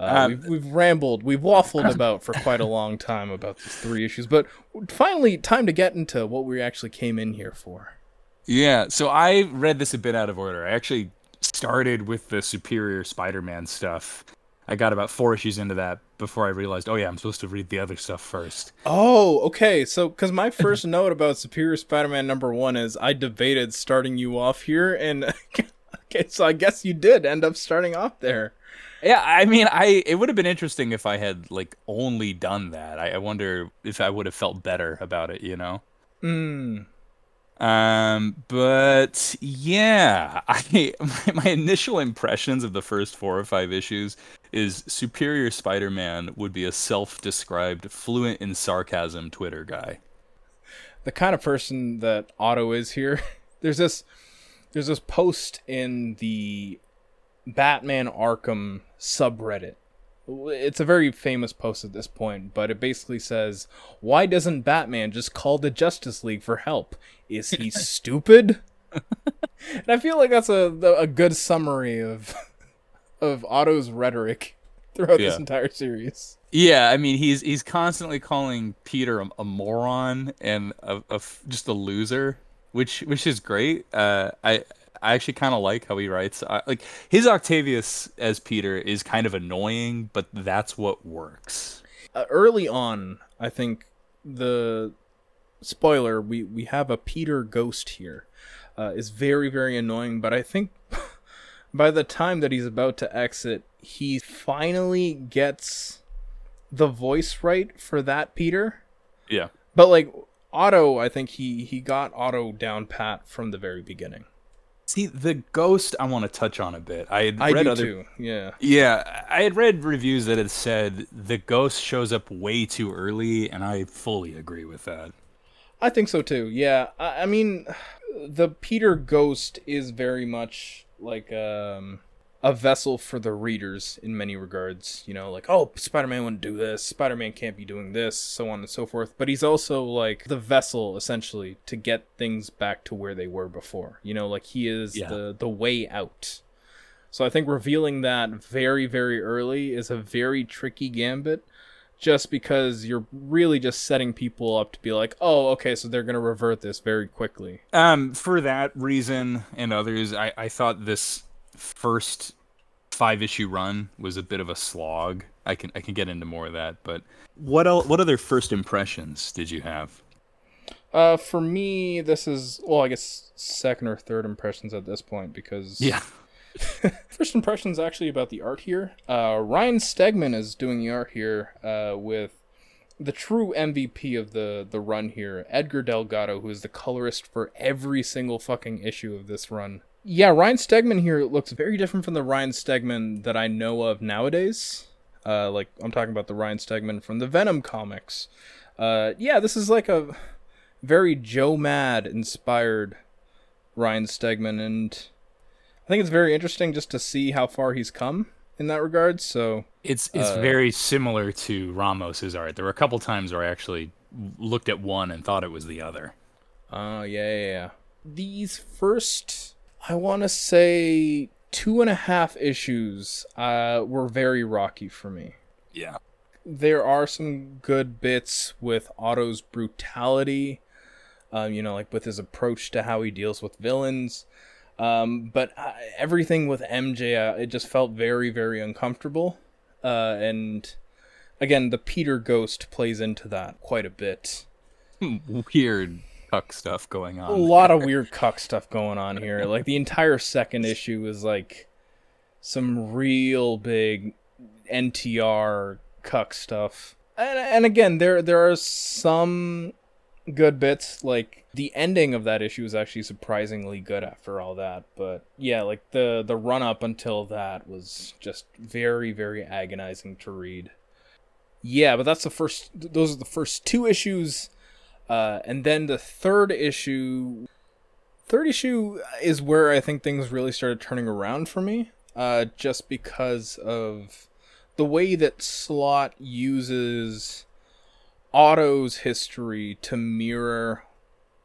Uh, Um, we've, we've rambled, we've waffled about for quite a long time about these three issues, but finally, time to get into what we actually came in here for. Yeah, so I read this a bit out of order. I actually started with the Superior Spider-Man stuff. I got about four issues into that before I realized, oh yeah, I'm supposed to read the other stuff first. Oh, okay. So, because my first note about Superior Spider-Man number one is I debated starting you off here, and okay, so I guess you did end up starting off there. Yeah, I mean, I it would have been interesting if I had like only done that. I, I wonder if I would have felt better about it, you know. Hmm. Um, but yeah, I my, my initial impressions of the first four or five issues is Superior Spider-Man would be a self-described fluent in sarcasm Twitter guy. the kind of person that Otto is here. There's this there's this post in the Batman Arkham subreddit. It's a very famous post at this point, but it basically says, "Why doesn't Batman just call the Justice League for help? Is he stupid?" and I feel like that's a a good summary of of Otto's rhetoric throughout this entire series. Yeah, I mean he's he's constantly calling Peter a, a moron and a, just a loser, which which is great. Uh, I I actually kind of like how he writes. I, like his Octavius as Peter is kind of annoying, but that's what works. uh, early on, I think the spoiler we we have a Peter ghost here uh, is very very annoying. But I think by the time that he's about to exit, he finally gets the voice right for that Peter. Yeah. But like Otto, I think he he got Otto down pat from the very beginning. See, the ghost I want to touch on a bit. I had I read other too. Yeah. Yeah, I had read reviews that had said the ghost shows up way too early, and I fully agree with that. I think so too. Yeah, I, I mean, the Peter Ghost is very much like um, a vessel for the readers in many regards. You know, like oh, Spider-Man wouldn't do this. Spider-Man can't be doing this, so on and so forth. But he's also like the vessel essentially to get things back to where they were before. You know, like he is Yeah. the the way out. So I think revealing that very very early is a very tricky gambit just because you're really just setting people up to be like, oh, okay, so they're gonna revert this very quickly. Um, for that reason and others, I, I thought this first five issue run was a bit of a slog. I can I can get into more of that, but what el- what other first impressions did you have? Uh, for me, this is well, I guess second or third impressions at this point because yeah. First impressions actually about the art here. Uh, Ryan Stegman is doing the art here uh, with the true MVP of the the run here, Edgar Delgado, who is the colorist for every single fucking issue of this run. Yeah, Ryan Stegman here looks very different from the Ryan Stegman that I know of nowadays. Uh, like I'm talking about the Ryan Stegman from the Venom comics. Uh, yeah, this is like a very Joe Mad inspired Ryan Stegman, and I think it's very interesting just to see how far he's come in that regard. So It's it's Uh, very similar to Ramos's art. There were a couple times where I actually looked at one and thought it was the other. Oh, yeah, yeah, yeah. These first, I want to say, two and a half issues uh, were very rocky for me. Yeah. There are some good bits with Otto's brutality, um, you know, like with his approach to how he deals with villains. Um, but uh, everything with MJ, uh, it just felt very, very uncomfortable. uh, and again, the Peter ghost plays into that quite a bit. Weird cuck stuff going on. A lot of weird cuck stuff going on here. Like the entire second issue is like some real big NTR cuck stuff. And, and again, there there are some good bits. Like the ending of that issue is actually surprisingly good after all that. But yeah, like the the run up until that was just very very agonizing to read. Yeah, but that's the first. Those are the first two issues, uh, and then the third issue. Third issue is where I think things really started turning around for me, uh, just because of the way that Slott uses Otto's history to mirror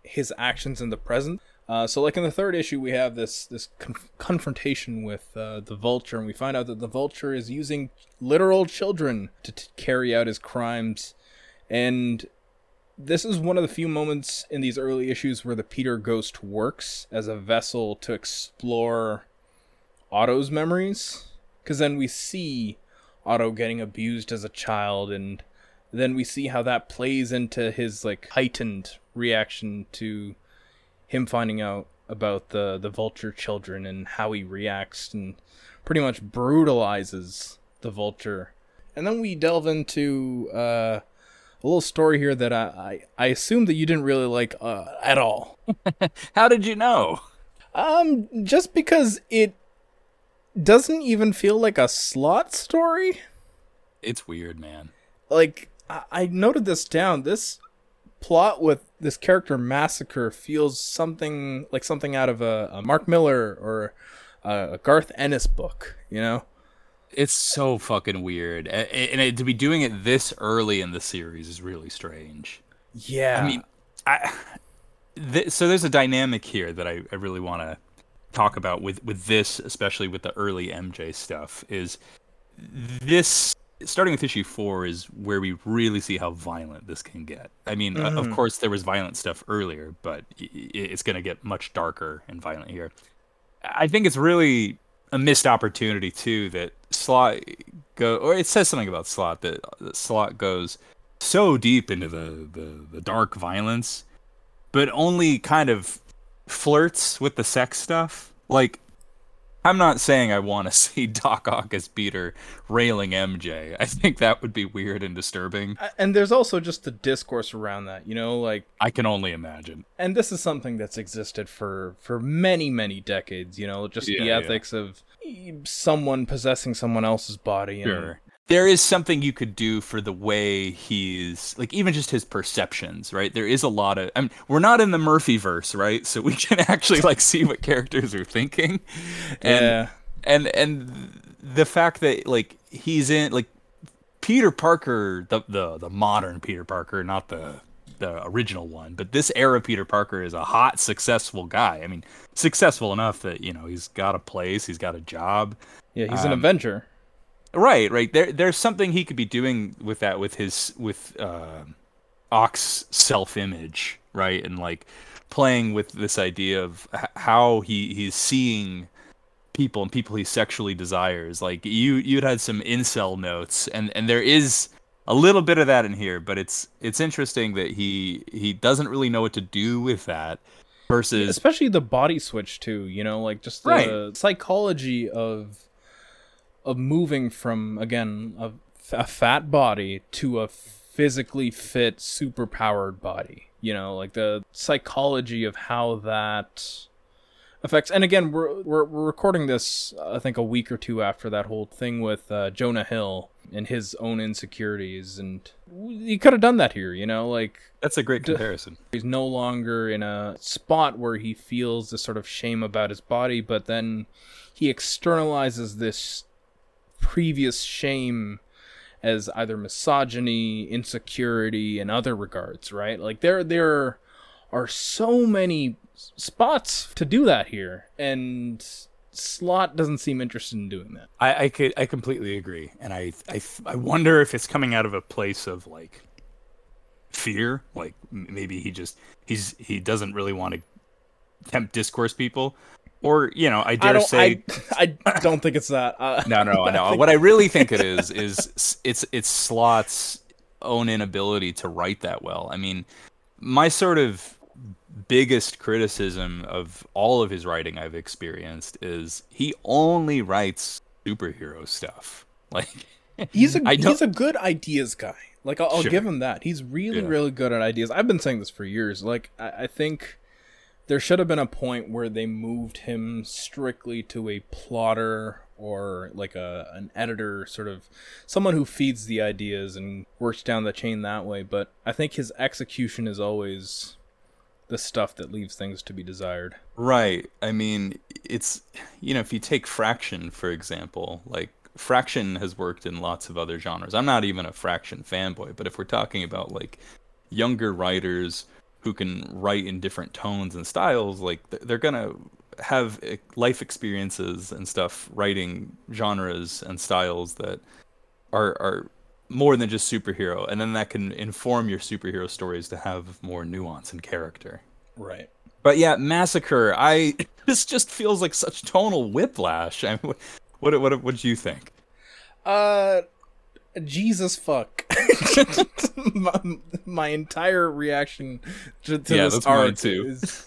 his actions in the present. Uh, so, like in the third issue, we have this this conf- confrontation with uh, the Vulture, and we find out that the Vulture is using literal children to t- carry out his crimes. And this is one of the few moments in these early issues where the Peter Ghost works as a vessel to explore Otto's memories. Because then we see Otto getting abused as a child, and then we see how that plays into his like heightened reaction to him finding out about the the vulture children and how he reacts and pretty much brutalizes the vulture. And then we delve into uh, a little story here that I, I, I assume that you didn't really like uh, at all. How did you know? Um, just because it doesn't even feel like a Slott story. It's weird, man. Like I, I noted this down. This plot with this character massacre feels something like something out of a, a Mark Millar or a, a Garth Ennis book. You know. It's so fucking weird, and, and to be doing it this early in the series is really strange. Yeah. I mean, I th- so there's a dynamic here that I, I really want to talk about with with this, especially with the early MJ stuff. Is this starting with issue four is where we really see how violent this can get. I mean, uh, of course there was violent stuff earlier, but it's going to get much darker and violent here. I think it's really a missed opportunity too that Slott go or it says something about Slott that, Slott goes so deep into the, the the dark violence, but only kind of flirts with the sex stuff. Like I'm not saying I want to see Doc Ock as Peter railing MJ. I think that would be weird and disturbing. and there's also just the discourse around that, you know, like I can only imagine. and this is something that's existed for for many many decades, you know, just Yeah, the yeah. ethics of someone possessing someone else's body and Sure. There is something you could do for the way he's like even just his perceptions, right? There is a lot of I mean, we're not in the Murphy verse, right? So we can actually like see what characters are thinking. And yeah. and and the fact that like he's in like Peter Parker, the the the modern Peter Parker, not the the original one, but this era Peter Parker is a hot, successful guy. I mean, successful enough that you know he's got a place, he's got a job. Yeah, he's an Um, Avenger. Right, right. There, there's something he could be doing with that, with his, with uh, Ock's self-image, right, and like playing with this idea of h- how he he's seeing people and people he sexually desires. Like you, you'd had some incel notes, and and there is a little bit of that in here, but it's it's interesting that he he doesn't really know what to do with that. Versus, especially the body switch too you know like just the Right. psychology of of moving from again a, a fat body to a physically fit super powered body you know like the psychology of how that affects and again we're, we're, we're recording this i think a week or two after that whole thing with uh, jonah hill and his own insecurities and he could have done that here you know like that's a great comparison. He's no longer in a spot where he feels this sort of shame about his body, but then he externalizes this previous shame as either misogyny, insecurity, and other regards, right? Like there there are so many spots to do that here, and Slott doesn't seem interested in doing that. I, I could I completely agree, and I, I I wonder if it's coming out of a place of like fear, like maybe he just he's he doesn't really want to tempt discourse people, or you know, I I dare don't. say I, I don't think it's that. Uh, No, no, I no. What I really think it is is it's it's Slott's own inability to write that well. I mean, my sort of biggest criticism of all of his writing I've experienced is he only writes superhero stuff. Like He's a I he's a good ideas guy. Like I'll, I'll Sure. give him that. He's really Yeah. really good at ideas. I've been saying this for years. Like I, I think there should have been a point where they moved him strictly to a plotter or like a an editor, sort of someone who feeds the ideas and works down the chain that way. But I think his execution is always the stuff that leaves things to be desired. Right. I mean, it's you know, if you take Fraction for example, like Fraction has worked in lots of other genres. I'm not even a Fraction fanboy, but if we're talking about like younger writers who can write in different tones and styles, like they're going to have life experiences and stuff writing genres and styles that are are more than just superhero and then that can inform your superhero stories to have more nuance and character. Right. But yeah, massacre. I this just feels like such tonal whiplash. I mean, what what what what do you think? Uh, Jesus fuck. my, my entire reaction to, to Yeah, this art too. is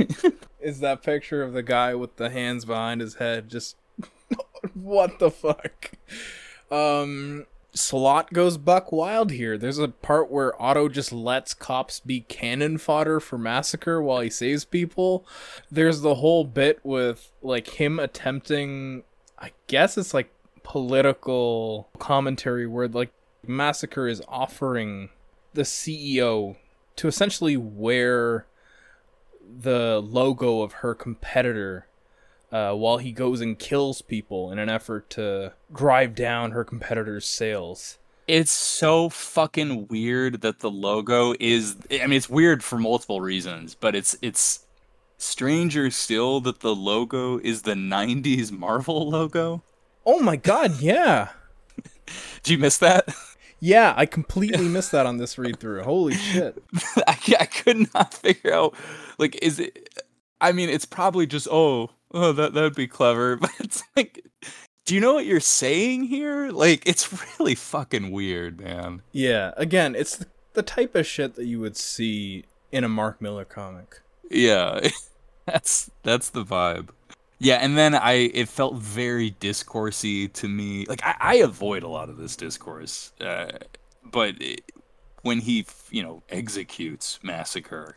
is that picture of the guy with the hands behind his head. Just what the fuck. Um, Slott goes buck wild here. There's a part where Otto just lets cops be cannon fodder for massacre while he saves people. There's the whole bit with like him attempting I guess it's like political commentary where like massacre is offering the CEO to essentially wear the logo of her competitor uh, while he goes and kills people in an effort to drive down her competitor's sales. It's so fucking weird that the logo is. I mean, it's weird for multiple reasons, but it's it's stranger still that the logo is the '90s Marvel logo. Oh my god, yeah. Did you miss that? Yeah, I completely missed that on this read through. Holy shit. I, I could not figure out like is it i mean it's probably just oh oh that that'd be clever but it's like do you know what you're saying here like it's really fucking weird man Yeah, again, it's the, the type of shit that you would see in a Mark Millar comic. yeah that's that's the vibe yeah and then i it felt very discoursey to me. Like i, I avoid a lot of this discourse uh, but it, when he you know executes massacre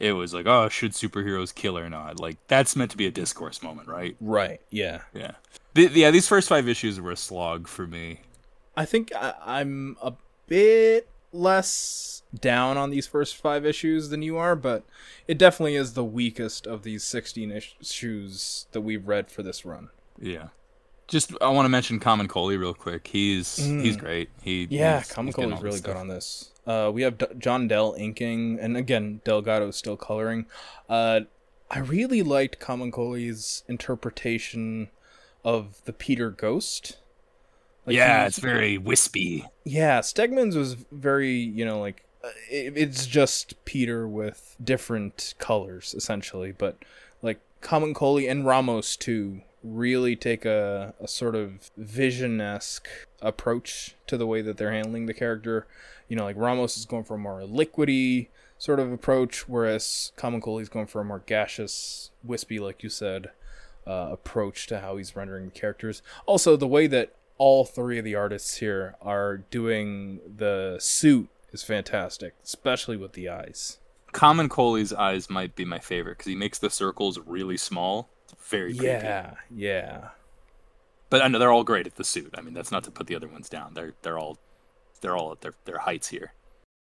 it was like oh should superheroes kill or not? Like that's meant to be a discourse moment right? Right, yeah. yeah. The, yeah these first five issues were a slog for me. I think I, I'm a bit less down on these first five issues than you are, but it definitely is the weakest of these 16 issues that we've read for this run. yeah just i want to mention Camuncoli real quick he's he's Mm. great he Yeah, he's, he's is all really this good on this. Uh, we have D- John Dell inking, and again, Delgado is still coloring. Uh, I really liked Comic interpretation of the Peter Ghost. Like, yeah it's very wispy Yeah, Stegman's was very, you know, like uh, it, it's just Peter with different colors essentially, but like Camuncoli and Ramos too really take a, a sort of vision-esque approach to the way that they're handling the character. You know, like Ramos is going for a more liquidy sort of approach, whereas Camuncoli is going for a more gaseous, wispy, like you said, uh, approach to how he's rendering the characters. Also, the way that all three of the artists here are doing the suit is fantastic, especially with the eyes. Camuncoli's eyes might be my favorite because he makes the circles really small it's very creepy Yeah, yeah. but I know they're all great at the suit. I mean, that's not to put the other ones down. They're they're all they're all at their their heights here.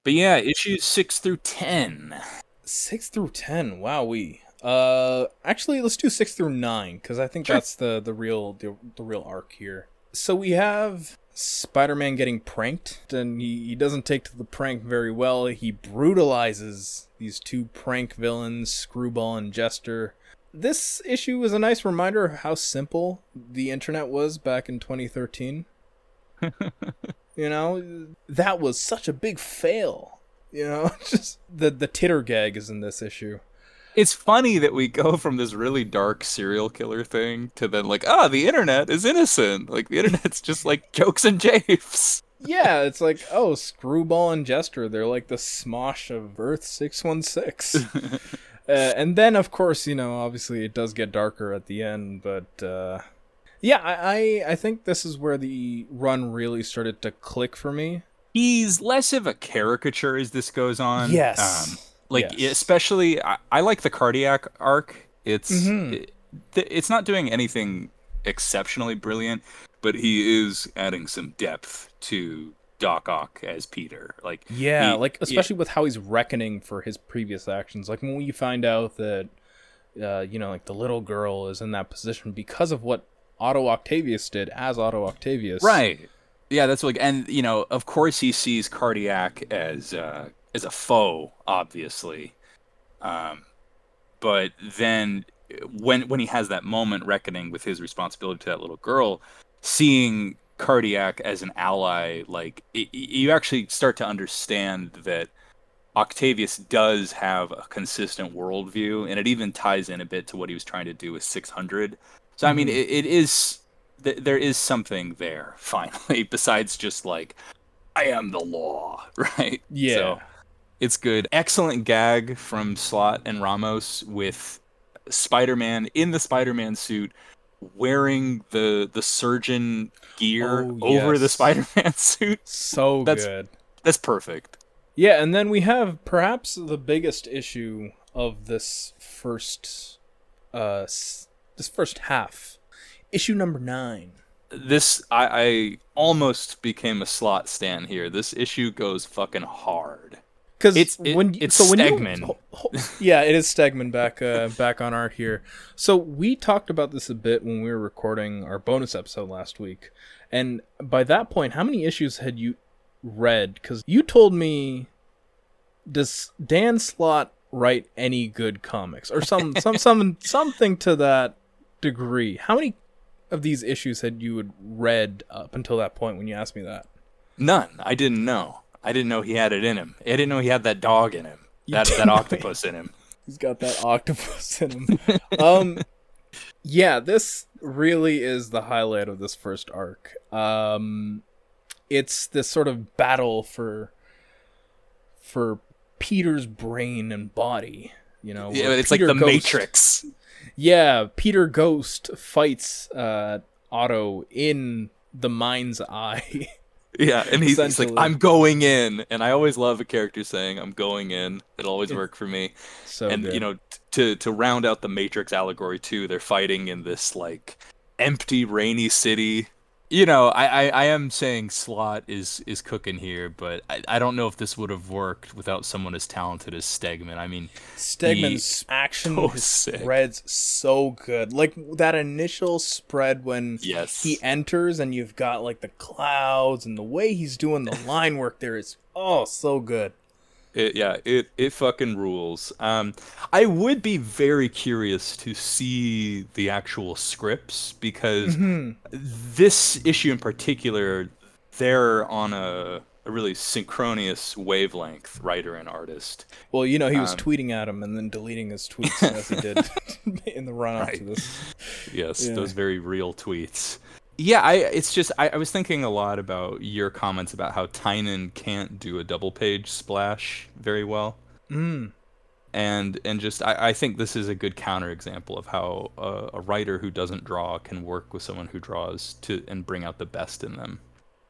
But yeah, issues six through ten. Six through ten. Wow, we. Uh, actually, let's do six through nine because I think Sure. that's the the real the, the real arc here. So we have Spider-Man getting pranked, and he, he doesn't take to the prank very well. He brutalizes these two prank villains, Screwball and Jester. This issue is a nice reminder of how simple the internet was back in 2013. you know, that was such a big fail. You know, just the the titter gag is in this issue. It's funny that we go from this really dark serial killer thing to then like, ah, the internet is innocent. Like the internet's just like jokes and japes. yeah, it's like, oh, Screwball and Jester, they're like the smosh of Earth 616. uh, and then, of course, you know, obviously it does get darker at the end, but uh, yeah, I, I, I think this is where the run really started to click for me. He's less of a caricature as this goes on. Yes. Um, like Yes. especially, I, I like the cardiac arc. It's Mhm. it- th- it's not doing anything exceptionally brilliant, but he is adding some depth to Doc Ock as Peter. Like Yeah, he- like especially with how he's reckoning for his previous actions. Like when you find out that, uh, you know, like the little girl is in that position because of what Otto Octavius did as Otto Octavius. Right. Yeah, that's like, and you know, of course, he sees cardiac as uh, as a foe, obviously. Um, but then when when he has that moment reckoning with his responsibility to that little girl, seeing cardiac as an ally, like it, you actually start to understand that Octavius does have a consistent worldview, and it even ties in a bit to what he was trying to do with 600. So I mean, it, it is th- there is something there finally, besides just like I am the law, right? Yeah. So it's good. Excellent gag from Slott and Ramos with Spider-Man in the Spider-Man suit wearing the the surgeon gear Oh, over the. Spider-Man suit. So That's- good. That's perfect. Yeah, and then we have perhaps the biggest issue of this first, uh, this first half, issue number nine. This I, I almost became a Slott stand here. This issue goes fucking hard. Because It's- it- when it's so when Stegman. You, yeah, it is Stegman back uh, back on art here. So we talked about this a bit when we were recording our bonus episode last week, and by that point, how many issues had you read? Because you told me, does Dan Slott write any good comics or some some some something to that degree? How many of these issues had you had read up until that point when you asked me that? None. I didn't know. I didn't know he had it in him. I didn't know he had that dog in him. That that octopus in him. He's got that octopus in him. um, yeah, this really is the highlight of this first arc. Um, it's this sort of battle for for Peter's brain and body. You know, Yeah, it's Peter like the Ghost- Matrix. Yeah, Peter Ghost fights uh, Otto in the mind's eye. Yeah, and he's, he's like, I'm going in, and I always love a character saying, "I'm going in." It'll always work for me. so and good. you know, t- to to round out the Matrix allegory too, they're fighting in this like empty, rainy city. You know, I, I, I am saying Slott is is cooking here, but I, I don't know if this would have worked without someone as talented as Stegman. I mean, Stegman's action, oh, so spreads so good. Like that initial spread when yes, he enters and you've got like the clouds and the way he's doing the line work there is oh so good. It, yeah, it it fucking rules. Um, I would be very curious to see the actual scripts because this issue in particular, they're on a, a really synchronous wavelength, writer and artist. Well, you know he was Um, tweeting at him and then deleting his tweets as he did in the run up to this. Yes, Yeah. those very real tweets. Yeah, I it's just I, I was thinking a lot about your comments about how Tynan can't do a double page splash very well. Mm. and and just I, I think this is a good counterexample of how a, a writer who doesn't draw can work with someone who draws to and bring out the best in them.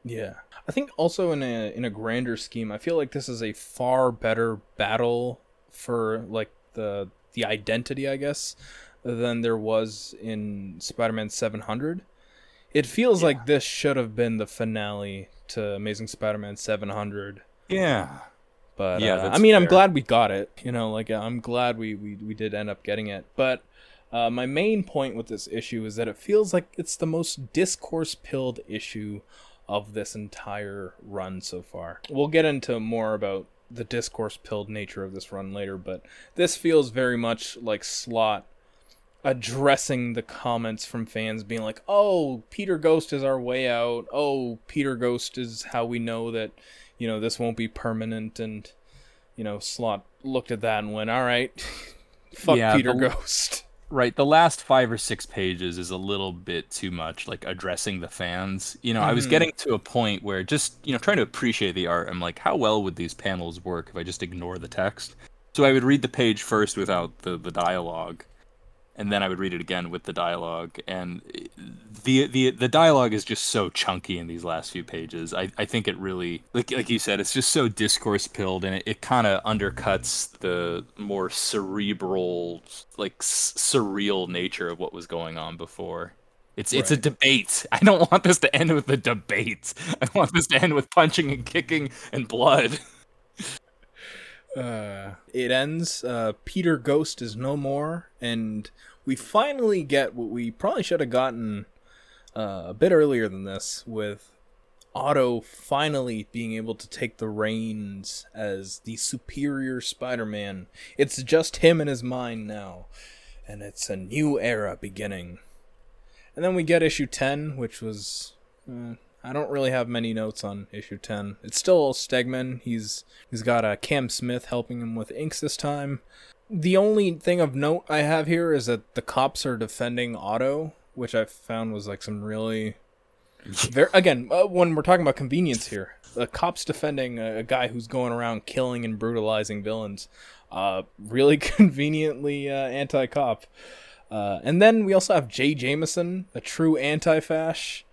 Yeah. I think also in a in a grander scheme, I feel like this is a far better battle for like the the identity, I guess, than there was in Spider-Man 700. It feels like this should have been the finale to Amazing Spider-Man 700. Yeah, But Yeah, uh, I that's mean, I'm glad we got it. You know, like I'm glad we we, we did end up getting it. But uh, my main point with this issue is that it feels like it's the most discourse pilled issue of this entire run so far. We'll get into more about the discourse pilled nature of this run later, but this feels very much like Slott addressing the comments from fans being like, "Oh, Peter Ghost is our way out. Oh, Peter Ghost is how we know that, you know, this won't be permanent." And you know, Slott looked at that and went, "All right, Fuck Yeah, Peter the- Ghost. Right, the last five or six pages is a little bit too much, like addressing the fans. You know, I was Mhm. getting to a point where just, you know, trying to appreciate the art, I'm like, how well would these panels work if I just ignore the text? So I would read the page first without the, the dialogue, and then I would read it again with the dialogue. And the the the dialogue is just so chunky in these last few pages. I, I think it really, like like you said, it's just so discourse pilled, and it, it kind of undercuts the more cerebral, like s- surreal nature of what was going on before. It's it's a debate. I don't want this to end with a debate. I want this to end with punching and kicking and blood. Uh, it ends. Uh, Peter Ghost is no more, and we finally get what we probably should have gotten uh, a bit earlier than this, with Otto finally being able to take the reins as the superior Spider-Man. It's just him and his mind now, and it's a new era beginning. And then we get issue ten, which was. Uh, I don't really have many notes on issue 10. It's still Stegman. He's he's got uh, Cam Smith helping him with inks this time. The only thing of note I have here is that the cops are defending Otto, which I found was like some really again, uh, when we're talking about convenience here, the cops defending a, a guy who's going around killing and brutalizing villains. Uh really conveniently uh, anti-cop. Uh, and then we also have Jay Jameson, a true anti-fash,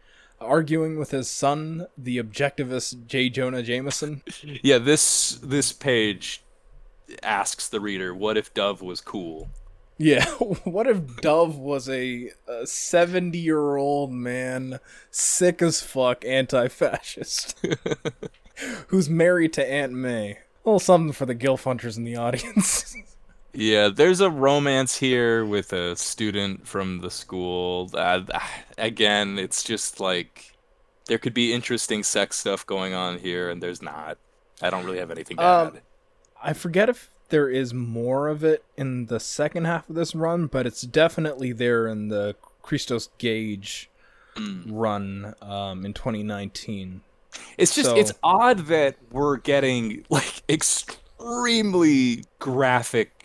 arguing with his son, the objectivist J. Jonah Jameson. Yeah, this this page asks the reader, "What if Dove was cool?" Yeah, what if Dove was a 70 year old man, sick as fuck, anti fascist, who's married to Aunt May? A little something for the Gilf Hunters in the audience. Yeah, there's a romance here with a student from the school. Uh, again, it's just like there could be interesting sex stuff going on here, and there's not. I don't really have anything to Um, add. I forget if there is more of it in the second half of this run, but it's definitely there in the Christos Gage Mm. run um, in 2019. It's just so- it's odd that we're getting like extremely graphic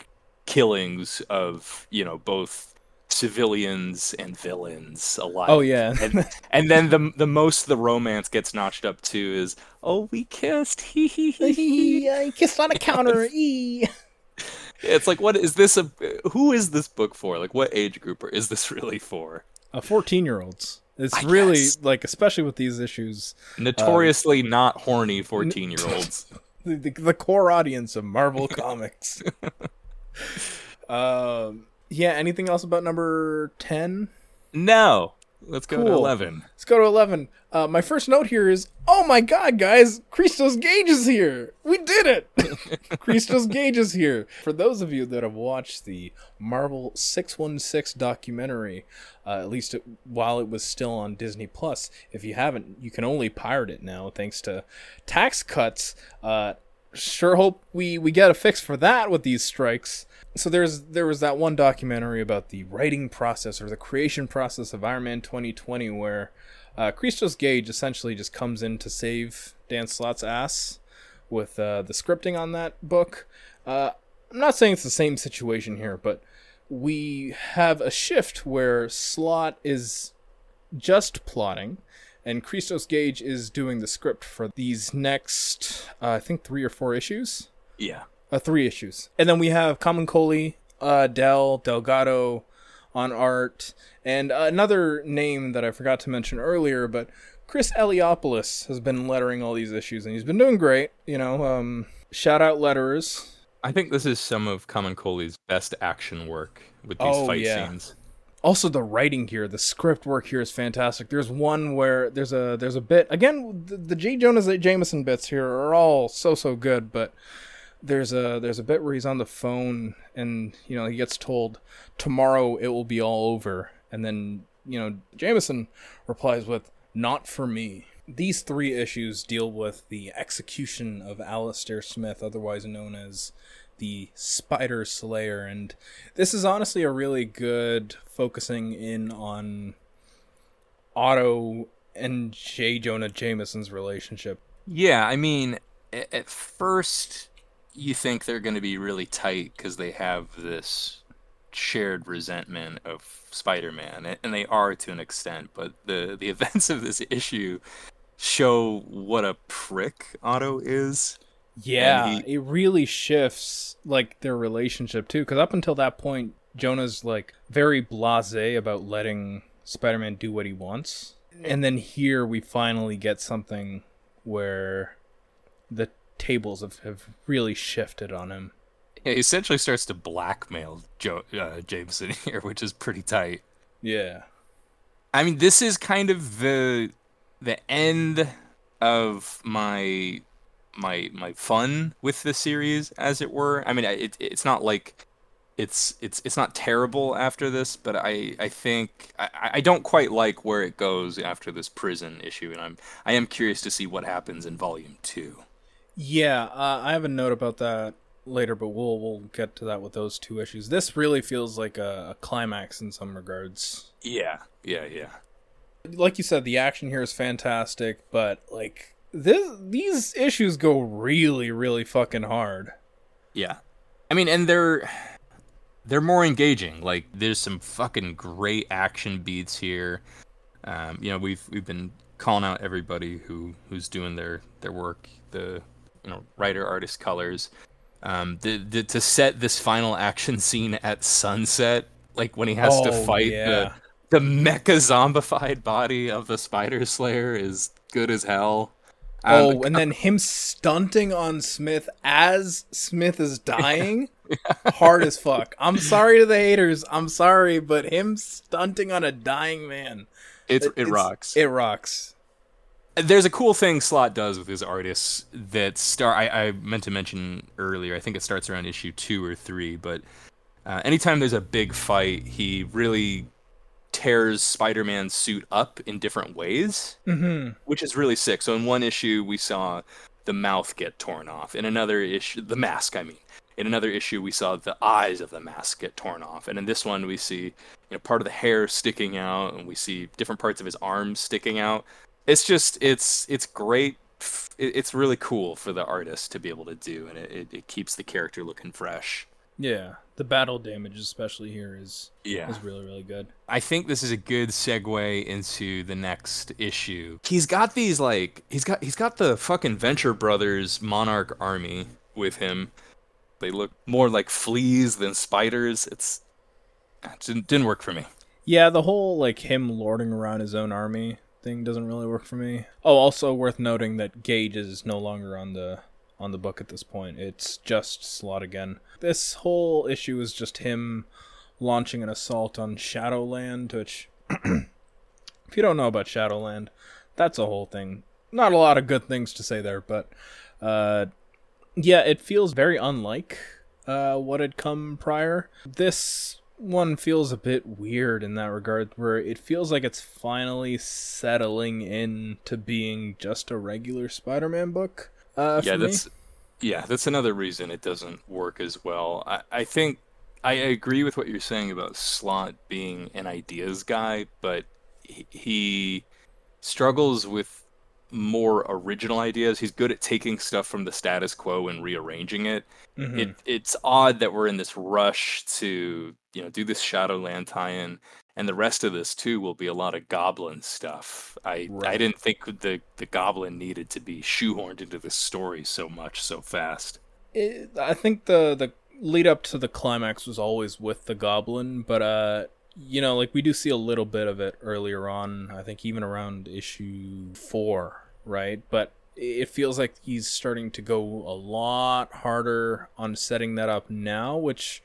killings of you know both civilians and villains alike. Oh, yeah. and, and then the the most the romance gets notched up to is oh we kissed hee hee hee hee. I kissed on a counter. E. It's like what is this a who is this book for? Like what age group or is this really for? Uh, 14 year olds. It's I really guess. like, especially with these issues, Notoriously not horny 14 year olds. the, the, the core audience of Marvel Comics. um, yeah. Anything else about number 10? No. Let's go to 11. Let's go to 11. Uh, my first note here is, oh my god, guys, Christos Gage is here. We did it. Christos Gage is here. For those of you that have watched the Marvel 616 documentary, uh, at least it, while it was still on Disney Plus, if you haven't, you can only pirate it now thanks to tax cuts. Uh, sure hope we we get a fix for that with these strikes. So there's there was that one documentary about the writing process or the creation process of Iron Man 2020 where uh, Christos Gage essentially just comes in to save Dan Slott's ass with uh, the scripting on that book. Uh, I'm not saying it's the same situation here, but we have a shift where Slott is just plotting, and Christos Gage is doing the script for these next, uh, I think, three or four issues. Yeah. Uh, three issues, and then we have Camuncoli, uh, Del Delgado on art, and another name that I forgot to mention earlier, but Chris Eliopoulos has been lettering all these issues, and he's been doing great. You know, um, shout out letterers. I think this is some of Camuncoli's best action work with these Oh, fight yeah. scenes. Also the writing here the script work here is fantastic. There's one where there's a there's a bit again the, the j. Jonas jameson bits here are all so so good but there's a there's a bit where he's on the phone and you know he gets told tomorrow it will be all over. And then you know jameson replies with not for me. These three issues deal with the execution of Alistair Smith, otherwise known as the Spider Slayer, and this is honestly a really good focusing in on Otto and J. Jonah Jameson's relationship. Yeah, I mean, at first you think they're going to be really tight because they have this shared resentment of Spider-Man, and they are to an extent. But the the events of this issue show what a prick Otto is. Yeah, he... it really shifts like their relationship too. Because up until that point, Jonah's like very blasé about letting Spider-Man do what he wants, and then here we finally get something where the tables have, have really shifted on him. Yeah, he essentially starts to blackmail Joe uh, Jameson here, which is pretty tight. Yeah. I mean, this is kind of the the end of my my my fun with the series, as it were. I mean, it, it's not like it's it's it's not terrible after this, but I I think I, I don't quite like where it goes after this prison issue, and I'm I am curious to see what happens in volume two. Yeah, uh, I have a note about that later, but we'll we'll get to that with those two issues. This really feels like a, a climax in some regards. Yeah, yeah, yeah. Like you said, the action here is fantastic, but like this these issues go really, really fucking hard. Yeah, I mean, and they're they're more engaging. Like there's some fucking great action beats here. Um, you know, we've we've been calling out everybody who who's doing their their work. The you know writer artist colors um the, the to set this final action scene at sunset like when he has oh, to fight yeah. the the mecha zombified body of the spider slayer is good as hell um, oh and then him stunting on smith as smith is dying hard as fuck i'm sorry to the haters i'm sorry but him stunting on a dying man it's, it, it rocks it rocks there's a cool thing Slott does with his artists that start. I, I, meant to mention earlier. I think it starts around issue two or three. But uh, anytime there's a big fight, he really tears Spider-Man's suit up in different ways, mm-hmm. which is really sick. So in one issue, we saw the mouth get torn off. In another issue, the mask. I mean, in another issue, we saw the eyes of the mask get torn off. And in this one, we see you know part of the hair sticking out, and we see different parts of his arms sticking out it's just it's it's great it's really cool for the artist to be able to do and it, it, it, keeps the character looking fresh yeah the battle damage especially here is yeah. is really really good. I think this is a good segue into the next issue. He's got these like he's got he's got the fucking venture brothers monarch army with him. They look more like fleas than spiders. It's it didn't, didn't work for me. Yeah the whole like him lording around his own army thing doesn't really work for me. Oh, also worth noting that Gage is no longer on the on the book at this point. It's just Slott again. This whole issue is just him launching an assault on Shadowland, which if you don't know about Shadowland, that's a whole thing. Not a lot of good things to say there, but uh yeah, it feels very unlike uh what had come prior. This one feels a bit weird in that regard, where it feels like it's finally settling into being just a regular Spider-Man book. Uh, yeah, that's me. yeah, that's another reason it doesn't work as well. I, I think I agree with what you're saying about Slott being an ideas guy, but he, he struggles with more original ideas. He's good at taking stuff from the status quo and rearranging it. Mm-hmm. It it's odd that we're in this rush to you know do this Shadowland tie-in, and the rest of this too will be a lot of Goblin stuff. I right. I didn't think the the Goblin needed to be shoehorned into this story so much so fast. It, I think the the lead up to the climax was always with the Goblin, but uh you know, like we do see a little bit of it earlier on. I think even around issue four, right? But it feels like he's starting to go a lot harder on setting that up now, which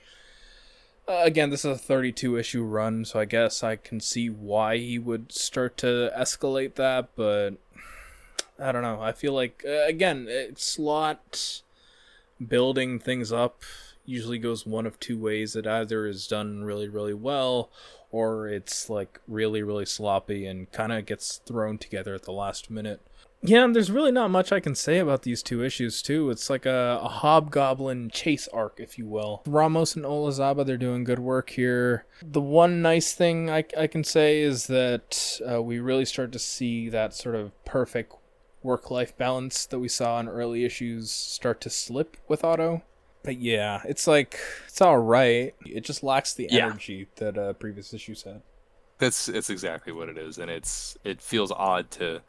uh, again, this is a 32 issue run, so I guess I can see why he would start to escalate that, but I don't know. I feel like uh, again, Slott building things up usually goes one of two ways. It either is done really, really well, or it's like really, really sloppy and kind of gets thrown together at the last minute. Yeah, there's really not much I can say about these two issues, too. It's like a, a hobgoblin chase arc, if you will. Ramos and Olazaba, they're doing good work here. The one nice thing I, I can say is that uh, we really start to see that sort of perfect work life balance that we saw in early issues start to slip with Otto. But yeah, it's like it's all right. It just lacks the Yeah. energy that uh, previous issues had. That's it's exactly what it is, and it's it feels odd to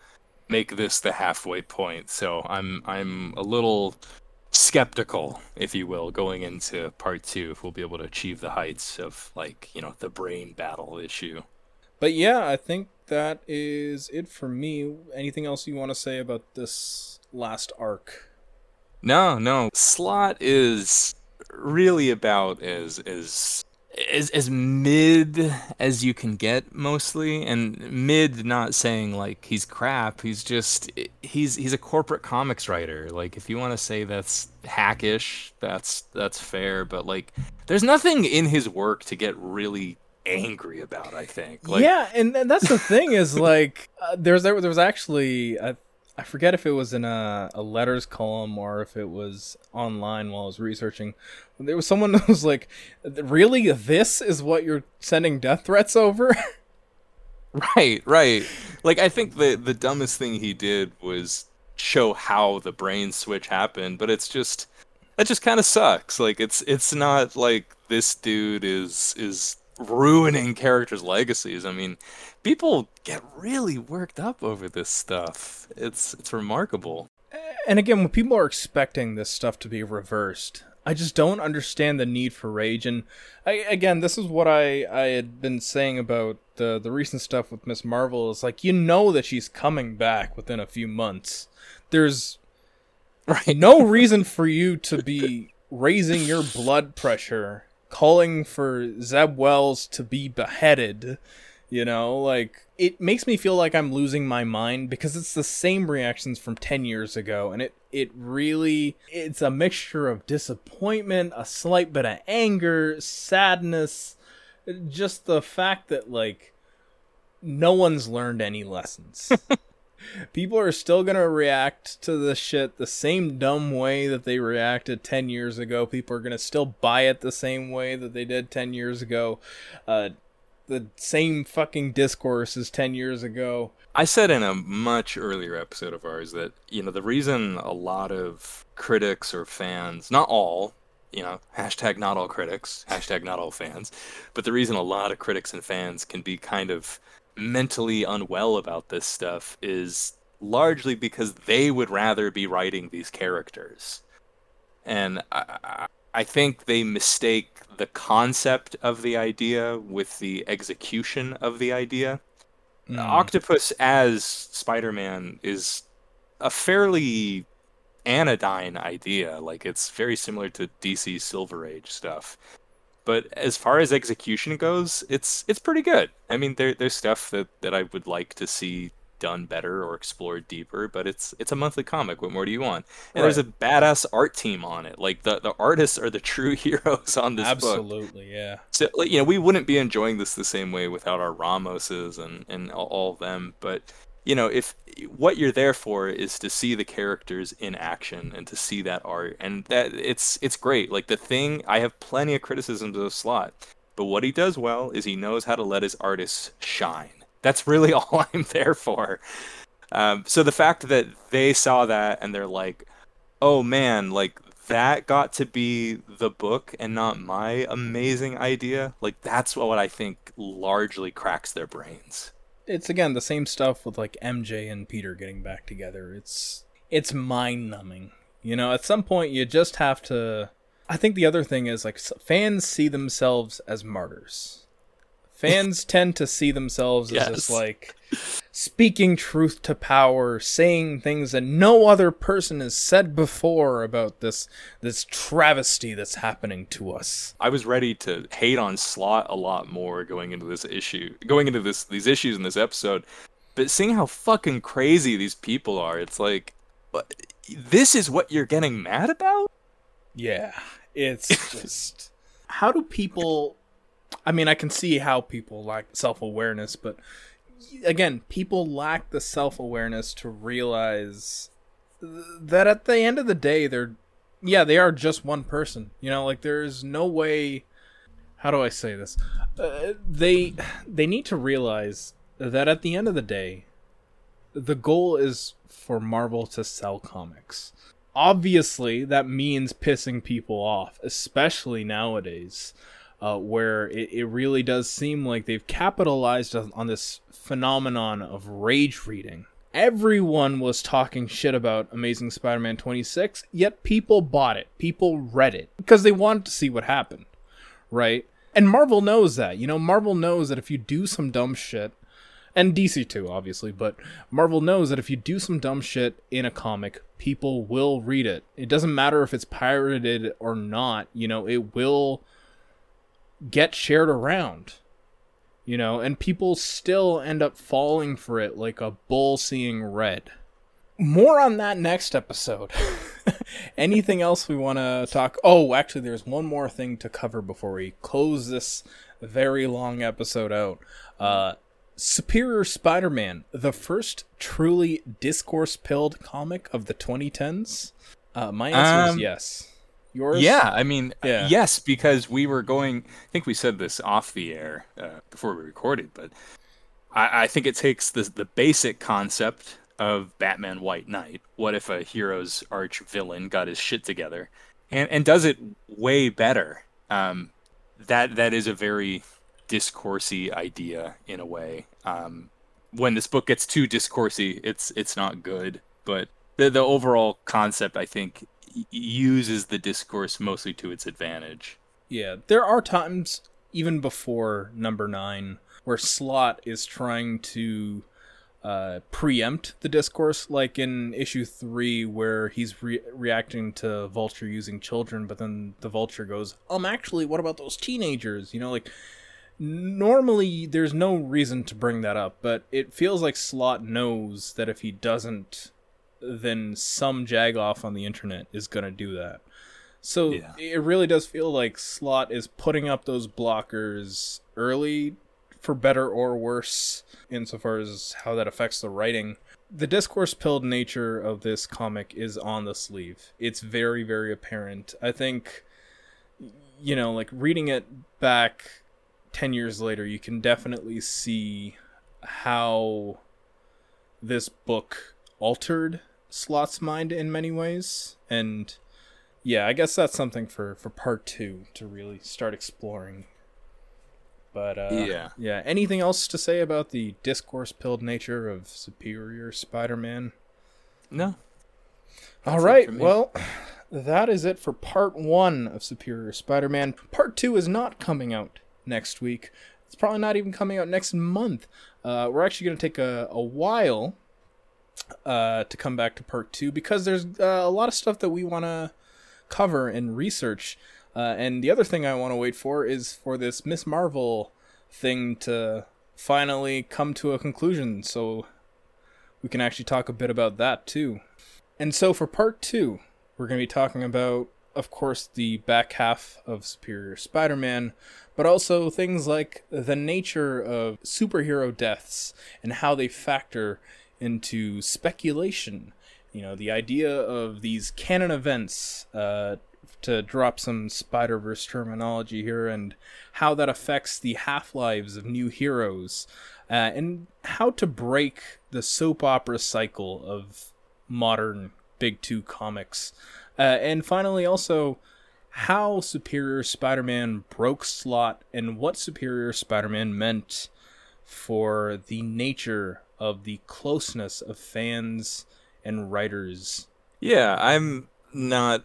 make this the halfway point. So I'm I'm a little skeptical, if you will, going into part two if we'll be able to achieve the heights of like you know the brain battle issue. But yeah, I think that is it for me. Anything else you want to say about this last arc? No, no, Slott is really about as as as as mid as you can get mostly. And mid not saying like he's crap. He's just he's he's a corporate comics writer. Like if you want to say that's hackish that's that's fair. But like there's nothing in his work to get really angry about i think. Like yeah, and, and that's the thing is like uh, there's there, was actually I, I forget if it was in a, a letters column or if it was online while I was researching. There was someone that was like, "Really, this is what you're sending death threats over?" Right, right. Like I think the the dumbest thing he did was show how the brain switch happened, but it's just that just kind of sucks. Like it's it's not like this dude is is ruining characters' legacies. I mean, people get really worked up over this stuff. It's it's remarkable. and again, when people are expecting this stuff to be reversed, I just don't understand the need for rage. And I, again, this is what I, I had been saying about the the recent stuff with Miss Marvel. Is like you know that she's coming back within a few months. There's Right. no reason for you to be raising your blood pressure, calling for Zeb Wells to be beheaded. You know, like it makes me feel like I'm losing my mind because it's the same reactions from 10 years ago and it it really it's a mixture of disappointment, a slight bit of anger, sadness, just the fact that like no one's learned any lessons. People are still gonna react to the shit the same dumb way that they reacted ten years ago. People are gonna still buy it the same way that they did ten years ago. Uh, the same fucking discourse as ten years ago. I said in a much earlier episode of ours that, you know, the reason a lot of critics or fans, not all, you know, hashtag not all critics, hashtag not all fans, but the reason a lot of critics and fans can be kind of mentally unwell about this stuff is largely because they would rather be writing these characters. And I, I- think they mistake the concept of the idea with the execution of the idea. Mm. Octopus as Spider-Man is a fairly anodyne idea. Like it's very similar to DC Silver Age stuff. But as far as execution goes, it's it's pretty good. I mean, there there's stuff that, that I would like to see done better or explored deeper, but it's it's a monthly comic. What more do you want? And there's a badass art team on it. Like the, the artists are the true heroes on this book. Absolutely, yeah. So like, you know, we wouldn't be enjoying this the same way without our Ramoses and and all, all of them. But you know, if what you're there for is to see the characters in action and to see that art, and that it's it's great. Like the thing, I have plenty of criticisms of Slott, but what he does well is he knows how to let his artists shine. That's really all I'm there for. Um, so the fact that they saw that and they're like, oh man, like that got to be the book and not my amazing idea, like that's what I think largely cracks their brains. It's again the same stuff with like MJ and Peter getting back together. It's it's mind numbing. You know, at some point you just have to. I think the other thing is like fans see themselves as martyrs. Fans tend to see themselves as Yes. just like speaking truth to power, saying things that no other person has said before about this this travesty that's happening to us. I was ready to hate on Slott a lot more going into this issue, going into this these issues in this episode, but seeing how fucking crazy these people are, it's like, what, this is what you're getting mad about? Yeah, it's just how do people? I mean, I can see how people lack self awareness, but again, people lack the self awareness to realize that at the end of the day, they're yeah, they are just one person. You know, like there is no way. How do I say this? Uh, they they need to realize that at the end of the day, the goal is for Marvel to sell comics obviously that means pissing people off, especially nowadays, uh, where it, it really does seem like they've capitalized on, this phenomenon of rage reading. Everyone was talking shit about Amazing Spider Man 26, yet people bought it. People read it because they wanted to see what happened, right? And Marvel knows that. You know, Marvel knows that if you do some dumb shit, and DC too, obviously, but Marvel knows that if you do some dumb shit in a comic, people will read it. It doesn't matter if it's pirated or not, you know, it will get shared around. You know, and people still end up falling for it like a bull seeing red. More on that next episode. Anything else we want to talk? Oh, actually, there's one more thing to cover before we close this very long episode out. Uh, Superior Spider Man, the first truly discourse pilled comic of the 2010s? Uh, my answer Um, is yes. Yours? Yeah, I mean, uh, Yeah. yes, because we were going. I think we said this off the air uh, before we recorded, but I, I think it takes the the basic concept of Batman White Knight. What if a hero's arch villain got his shit together, and and does it way better? Um, that that is a very discoursey idea in a way. Um, when this book gets too discoursey, it's it's not good. But the the overall concept, I think, uses the discourse mostly to its advantage. Yeah, there are times even before number nine where Slott is trying to uh, preempt the discourse, like in issue three where he's re- reacting to Vulture using children, but then the Vulture goes, "Um, actually, what about those teenagers?" You know, like normally there's no reason to bring that up, but it feels like Slott knows that if he doesn't, then some jagoff on the internet is gonna do that. So Yeah. it really does feel like Slott is putting up those blockers early, for better or worse, insofar as how that affects the writing. The discourse pilled nature of this comic is on the sleeve. It's very, very apparent. I think, you know, like reading it back 10 years later, you can definitely see how this book altered Slott's mind in many ways. And yeah, I guess that's something for for part 2 to really start exploring. But uh Yeah. yeah, anything else to say about the discourse pilled nature of Superior Spider-Man? No, All right. Well, that is it for part one of Superior Spider Man. Part two is not coming out next week. It's probably not even coming out next month. Uh, we're actually going to take a, a while uh, to come back to part two because there's uh, a lot of stuff that we want to cover and research. Uh, and the other thing I want to wait for is for this Miss Marvel thing to finally come to a conclusion so we can actually talk a bit about that too. And so for part two, we're going to be talking about, of course, the back half of Superior Spider Man, but also things like the nature of superhero deaths and how they factor into speculation. You know, the idea of these canon events, uh, to drop some Spider Verse terminology here, and how that affects the half lives of new heroes, uh, and how to break the soap opera cycle of modern Big Two comics. Uh, and finally, also, how Superior Spider Man broke Slott and what Superior Spider Man meant for the nature of the closeness of fans and writers. Yeah, I'm not.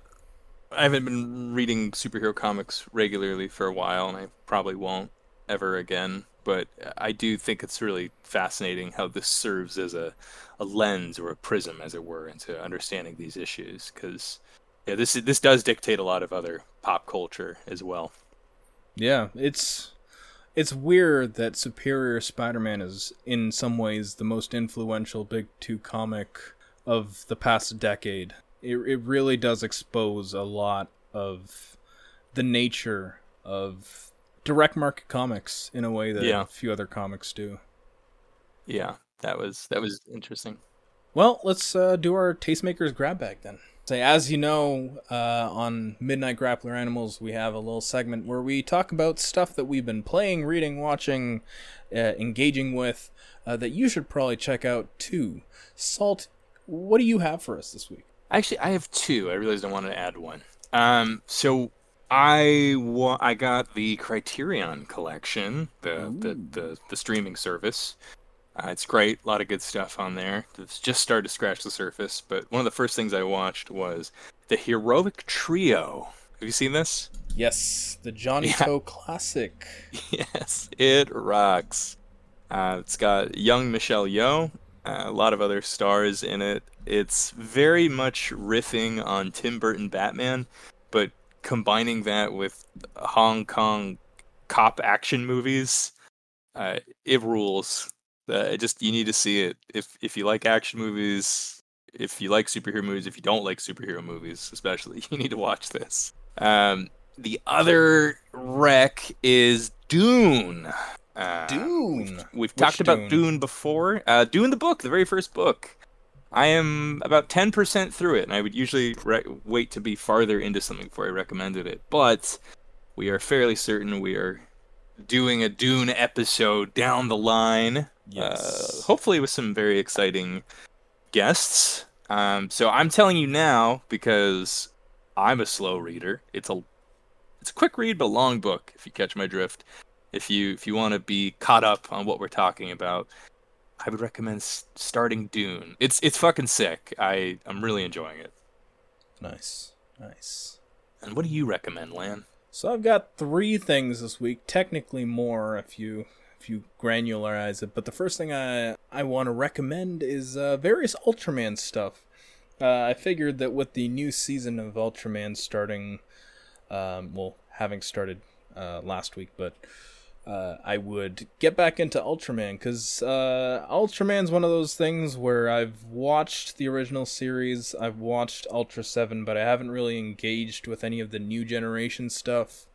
I haven't been reading superhero comics regularly for a while, and I probably won't ever again. But I do think it's really fascinating how this serves as a, a lens or a prism, as it were, into understanding these issues. Because yeah, this this does dictate a lot of other pop culture as well. Yeah, it's it's weird that Superior Spider-Man is in some ways the most influential Big 2 comic of the past decade. It it really does expose a lot of the nature of direct market comics in a way that Yeah. few other comics do. Yeah, that was that was interesting. Well, let's uh, do our tastemakers grab bag then. Say, as you know, uh, on Midnight Grappler Animals, we have a little segment where we talk about stuff that we've been playing, reading, watching, uh, engaging with, uh, that you should probably check out too. Salt, what do you have for us this week? Actually, I have two. I realized I wanted to add one. Um, so I wa- I got the Criterion collection, the the, the, the streaming service. Uh, it's great, a lot of good stuff on there. It's just started to scratch the surface, but one of the first things I watched was the Heroic Trio. Have you seen this? Yes, the Johnny Yeah. To classic. Yes, it rocks. Uh, it's got young Michelle Yeoh, uh, a lot of other stars in it. It's very much riffing on Tim Burton Batman, but combining that with Hong Kong cop action movies. Uh, it rules. Uh, it just you need to see it if if you like action movies, if you like superhero movies, if you don't like superhero movies, especially, you need to watch this. Um, the other wreck is Dune. Uh, Dune. We've talked Which about Dune? Dune before. Uh, Dune the book, the very first book. I am about 10% through it, and I would usually re- wait to be farther into something before I recommended it. But we are fairly certain we are doing a Dune episode down the line. Yes. Uh, hopefully with some very exciting guests. Um, so I'm telling you now because I'm a slow reader. It's a it's a quick read but a long book if you catch my drift. If you if you want to be caught up on what we're talking about, I would recommend s- starting Dune. It's it's fucking sick. I I'm really enjoying it. Nice. Nice. And what do you recommend, Lan? So I've got three things this week, technically more if you if you granularize it. But the first thing I I want to recommend is uh, various Ultraman stuff. Uh, I figured that with the new season of Ultraman starting, um, well, having started uh, last week, but uh, I would get back into Ultraman because uh, Ultraman's one of those things where I've watched the original series, I've watched Ultra 7, but I haven't really engaged with any of the new generation stuff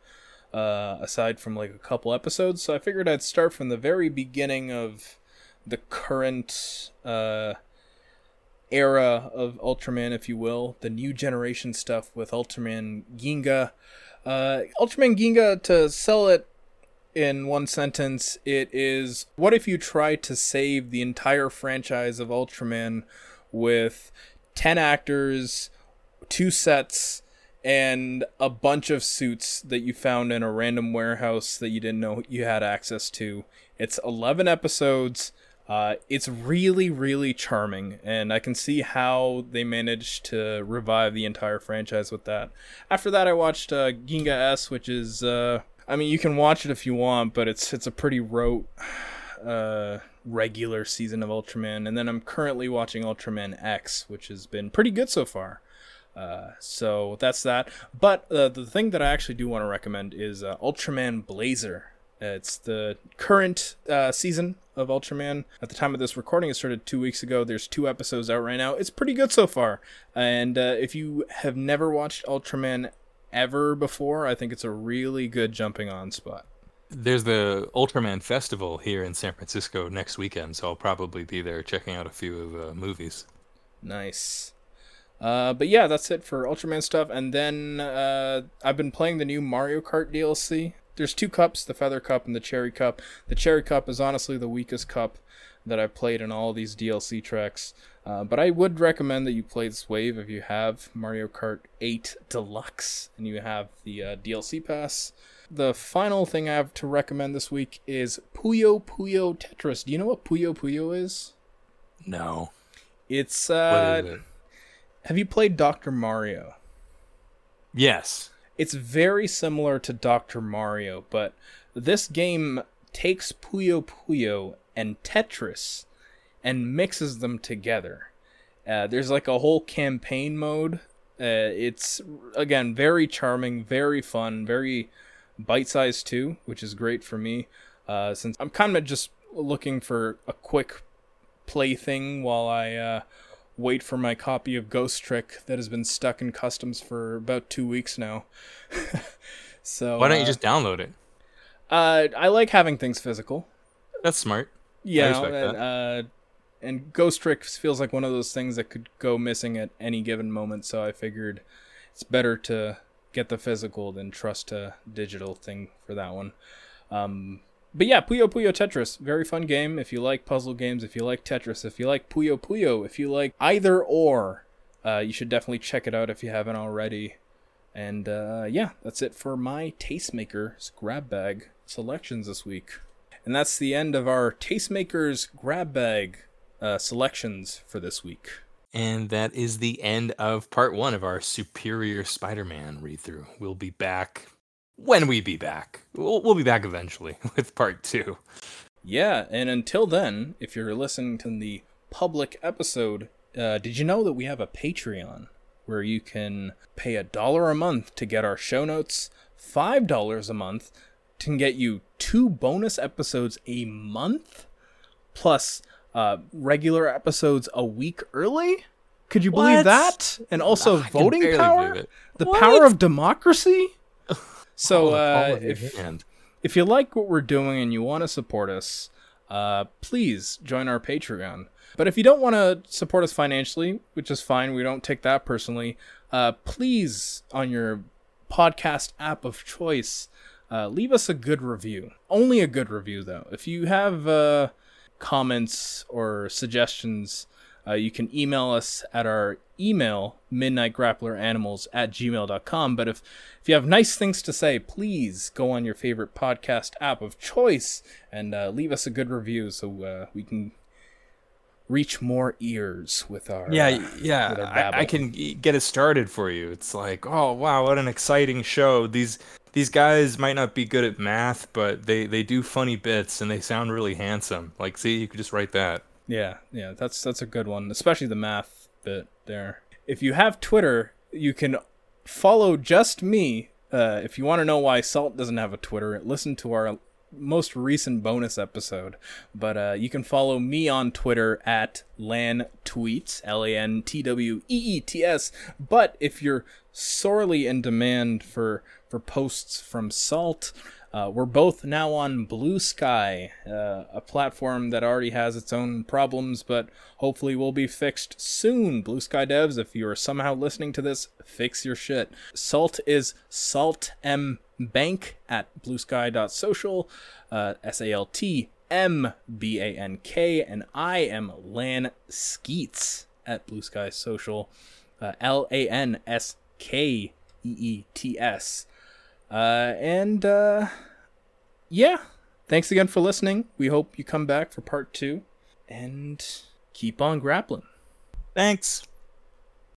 uh, aside from like a couple episodes. So I figured I'd start from the very beginning of the current uh, era of Ultraman, if you will, the new generation stuff with Ultraman Ginga. Uh, Ultraman Ginga, to sell it in one sentence, it is what if you try to save the entire franchise of Ultraman with 10 actors, two sets, and a bunch of suits that you found in a random warehouse that you didn't know you had access to. It's 11 episodes. Uh, it's really, really charming, and I can see how they managed to revive the entire franchise with that. After that, I watched uh, Ginga S, which is, uh, I mean, you can watch it if you want, but it's it's a pretty rote, uh, regular season of Ultraman. And then I'm currently watching Ultraman X, which has been pretty good so far. Uh, so that's that. But uh, the thing that I actually do want to recommend is uh, Ultraman Blazar. It's the current uh, season of Ultraman. At the time of this recording, it started two weeks ago. There's two episodes out right now. It's pretty good so far. And uh, if you have never watched Ultraman ever before, I think it's a really good jumping on spot. There's the Ultraman Festival here in San Francisco next weekend, so I'll probably be there checking out a few of the movies. Nice. Uh, but yeah, that's it for Ultraman stuff. And then uh, I've been playing the new Mario Kart DLC. There's two cups, the Feather Cup and the Cherry Cup. The Cherry Cup is honestly the weakest cup that I've played in all these DLC tracks. Uh, but I would recommend that you play this wave if you have Mario Kart 8 Deluxe and you have the uh, DLC pass. The final thing I have to recommend this week is Puyo Puyo Tetris. Do you know what Puyo Puyo is? No. It's What uh, is it? Have you played Dr. Mario? Yes. It's very similar to Dr. Mario, but this game takes Puyo Puyo and Tetris and mixes them together. Uh, there's like a whole campaign mode. Uh, it's again very charming, very fun, very bite-sized too, which is great for me. Uh, since I'm kind of just looking for a quick plaything while I uh, wait for my copy of Ghost Trick that has been stuck in customs for about two weeks now. so Why don't you uh, just download it? Uh, I like having things physical. That's smart. Yeah, respect and, uh, and Ghost Trick feels like one of those things that could go missing at any given moment. So I figured it's better to get the physical than trust a digital thing for that one. Um, but yeah, Puyo Puyo Tetris, very fun game. If you like puzzle games, if you like Tetris, if you like Puyo Puyo, if you like either or, Uh, you should definitely check it out if you haven't already. And uh, yeah, that's it for my Tastemaker's grab bag selections this week. And that's the end of our Tastemaker's grab bag uh, selections for this week. And that is the end of part one of our Superior Spider Man read through. We'll be back when we be back. We'll, we'll be back eventually with part two. Yeah, and until then, if you're listening to the public episode, uh, did you know that we have a Patreon where you can pay a dollar a month to get our show notes, five dollars a month to get you two bonus episodes a month, plus uh, regular episodes a week early? Could you believe What? that? And also I voting power? The What? power of democracy? So, uh, palm if, if you like what we're doing and you want to support us, uh, please join our Patreon. But if you don't want to support us financially, which is fine, we don't take that personally, uh, please, on your podcast app of choice, uh, leave us a good review. Only a good review, though. If you have uh, comments or suggestions, uh, you can email us at our email, midnightgrappleranimals at gmail.com. But if, if you have nice things to say, please go on your favorite podcast app of choice and uh, leave us a good review so uh, we can reach more ears with our Yeah, uh, yeah. our I, I can get it started for you. It's like, oh wow, what an exciting show. These these guys might not be good at math, but they they do funny bits and they sound really handsome. Like, see, you could just write that. Yeah, yeah, that's that's a good one, especially the math bit there. If you have Twitter, you can follow just me. Uh, if you want to know why Salt doesn't have a Twitter, listen to our most recent bonus episode. But uh, you can follow me on Twitter at Lan Tweets, L A N T W E E T S. But if you're sorely in demand for for posts from Salt, uh, we're both now on Blue Sky, uh, a platform that already has its own problems, but hopefully will be fixed soon. Blue Sky devs, if you are somehow listening to this, fix your shit. Salt is Salt M Bank at bluesky.social, uh, S A L T M B A N K, and I am Lan Skeets at Blue Sky Social, uh, L A N S K E E T S. Uh, and uh, yeah, thanks again for listening. We hope you come back for part two and keep on grappling. Thanks.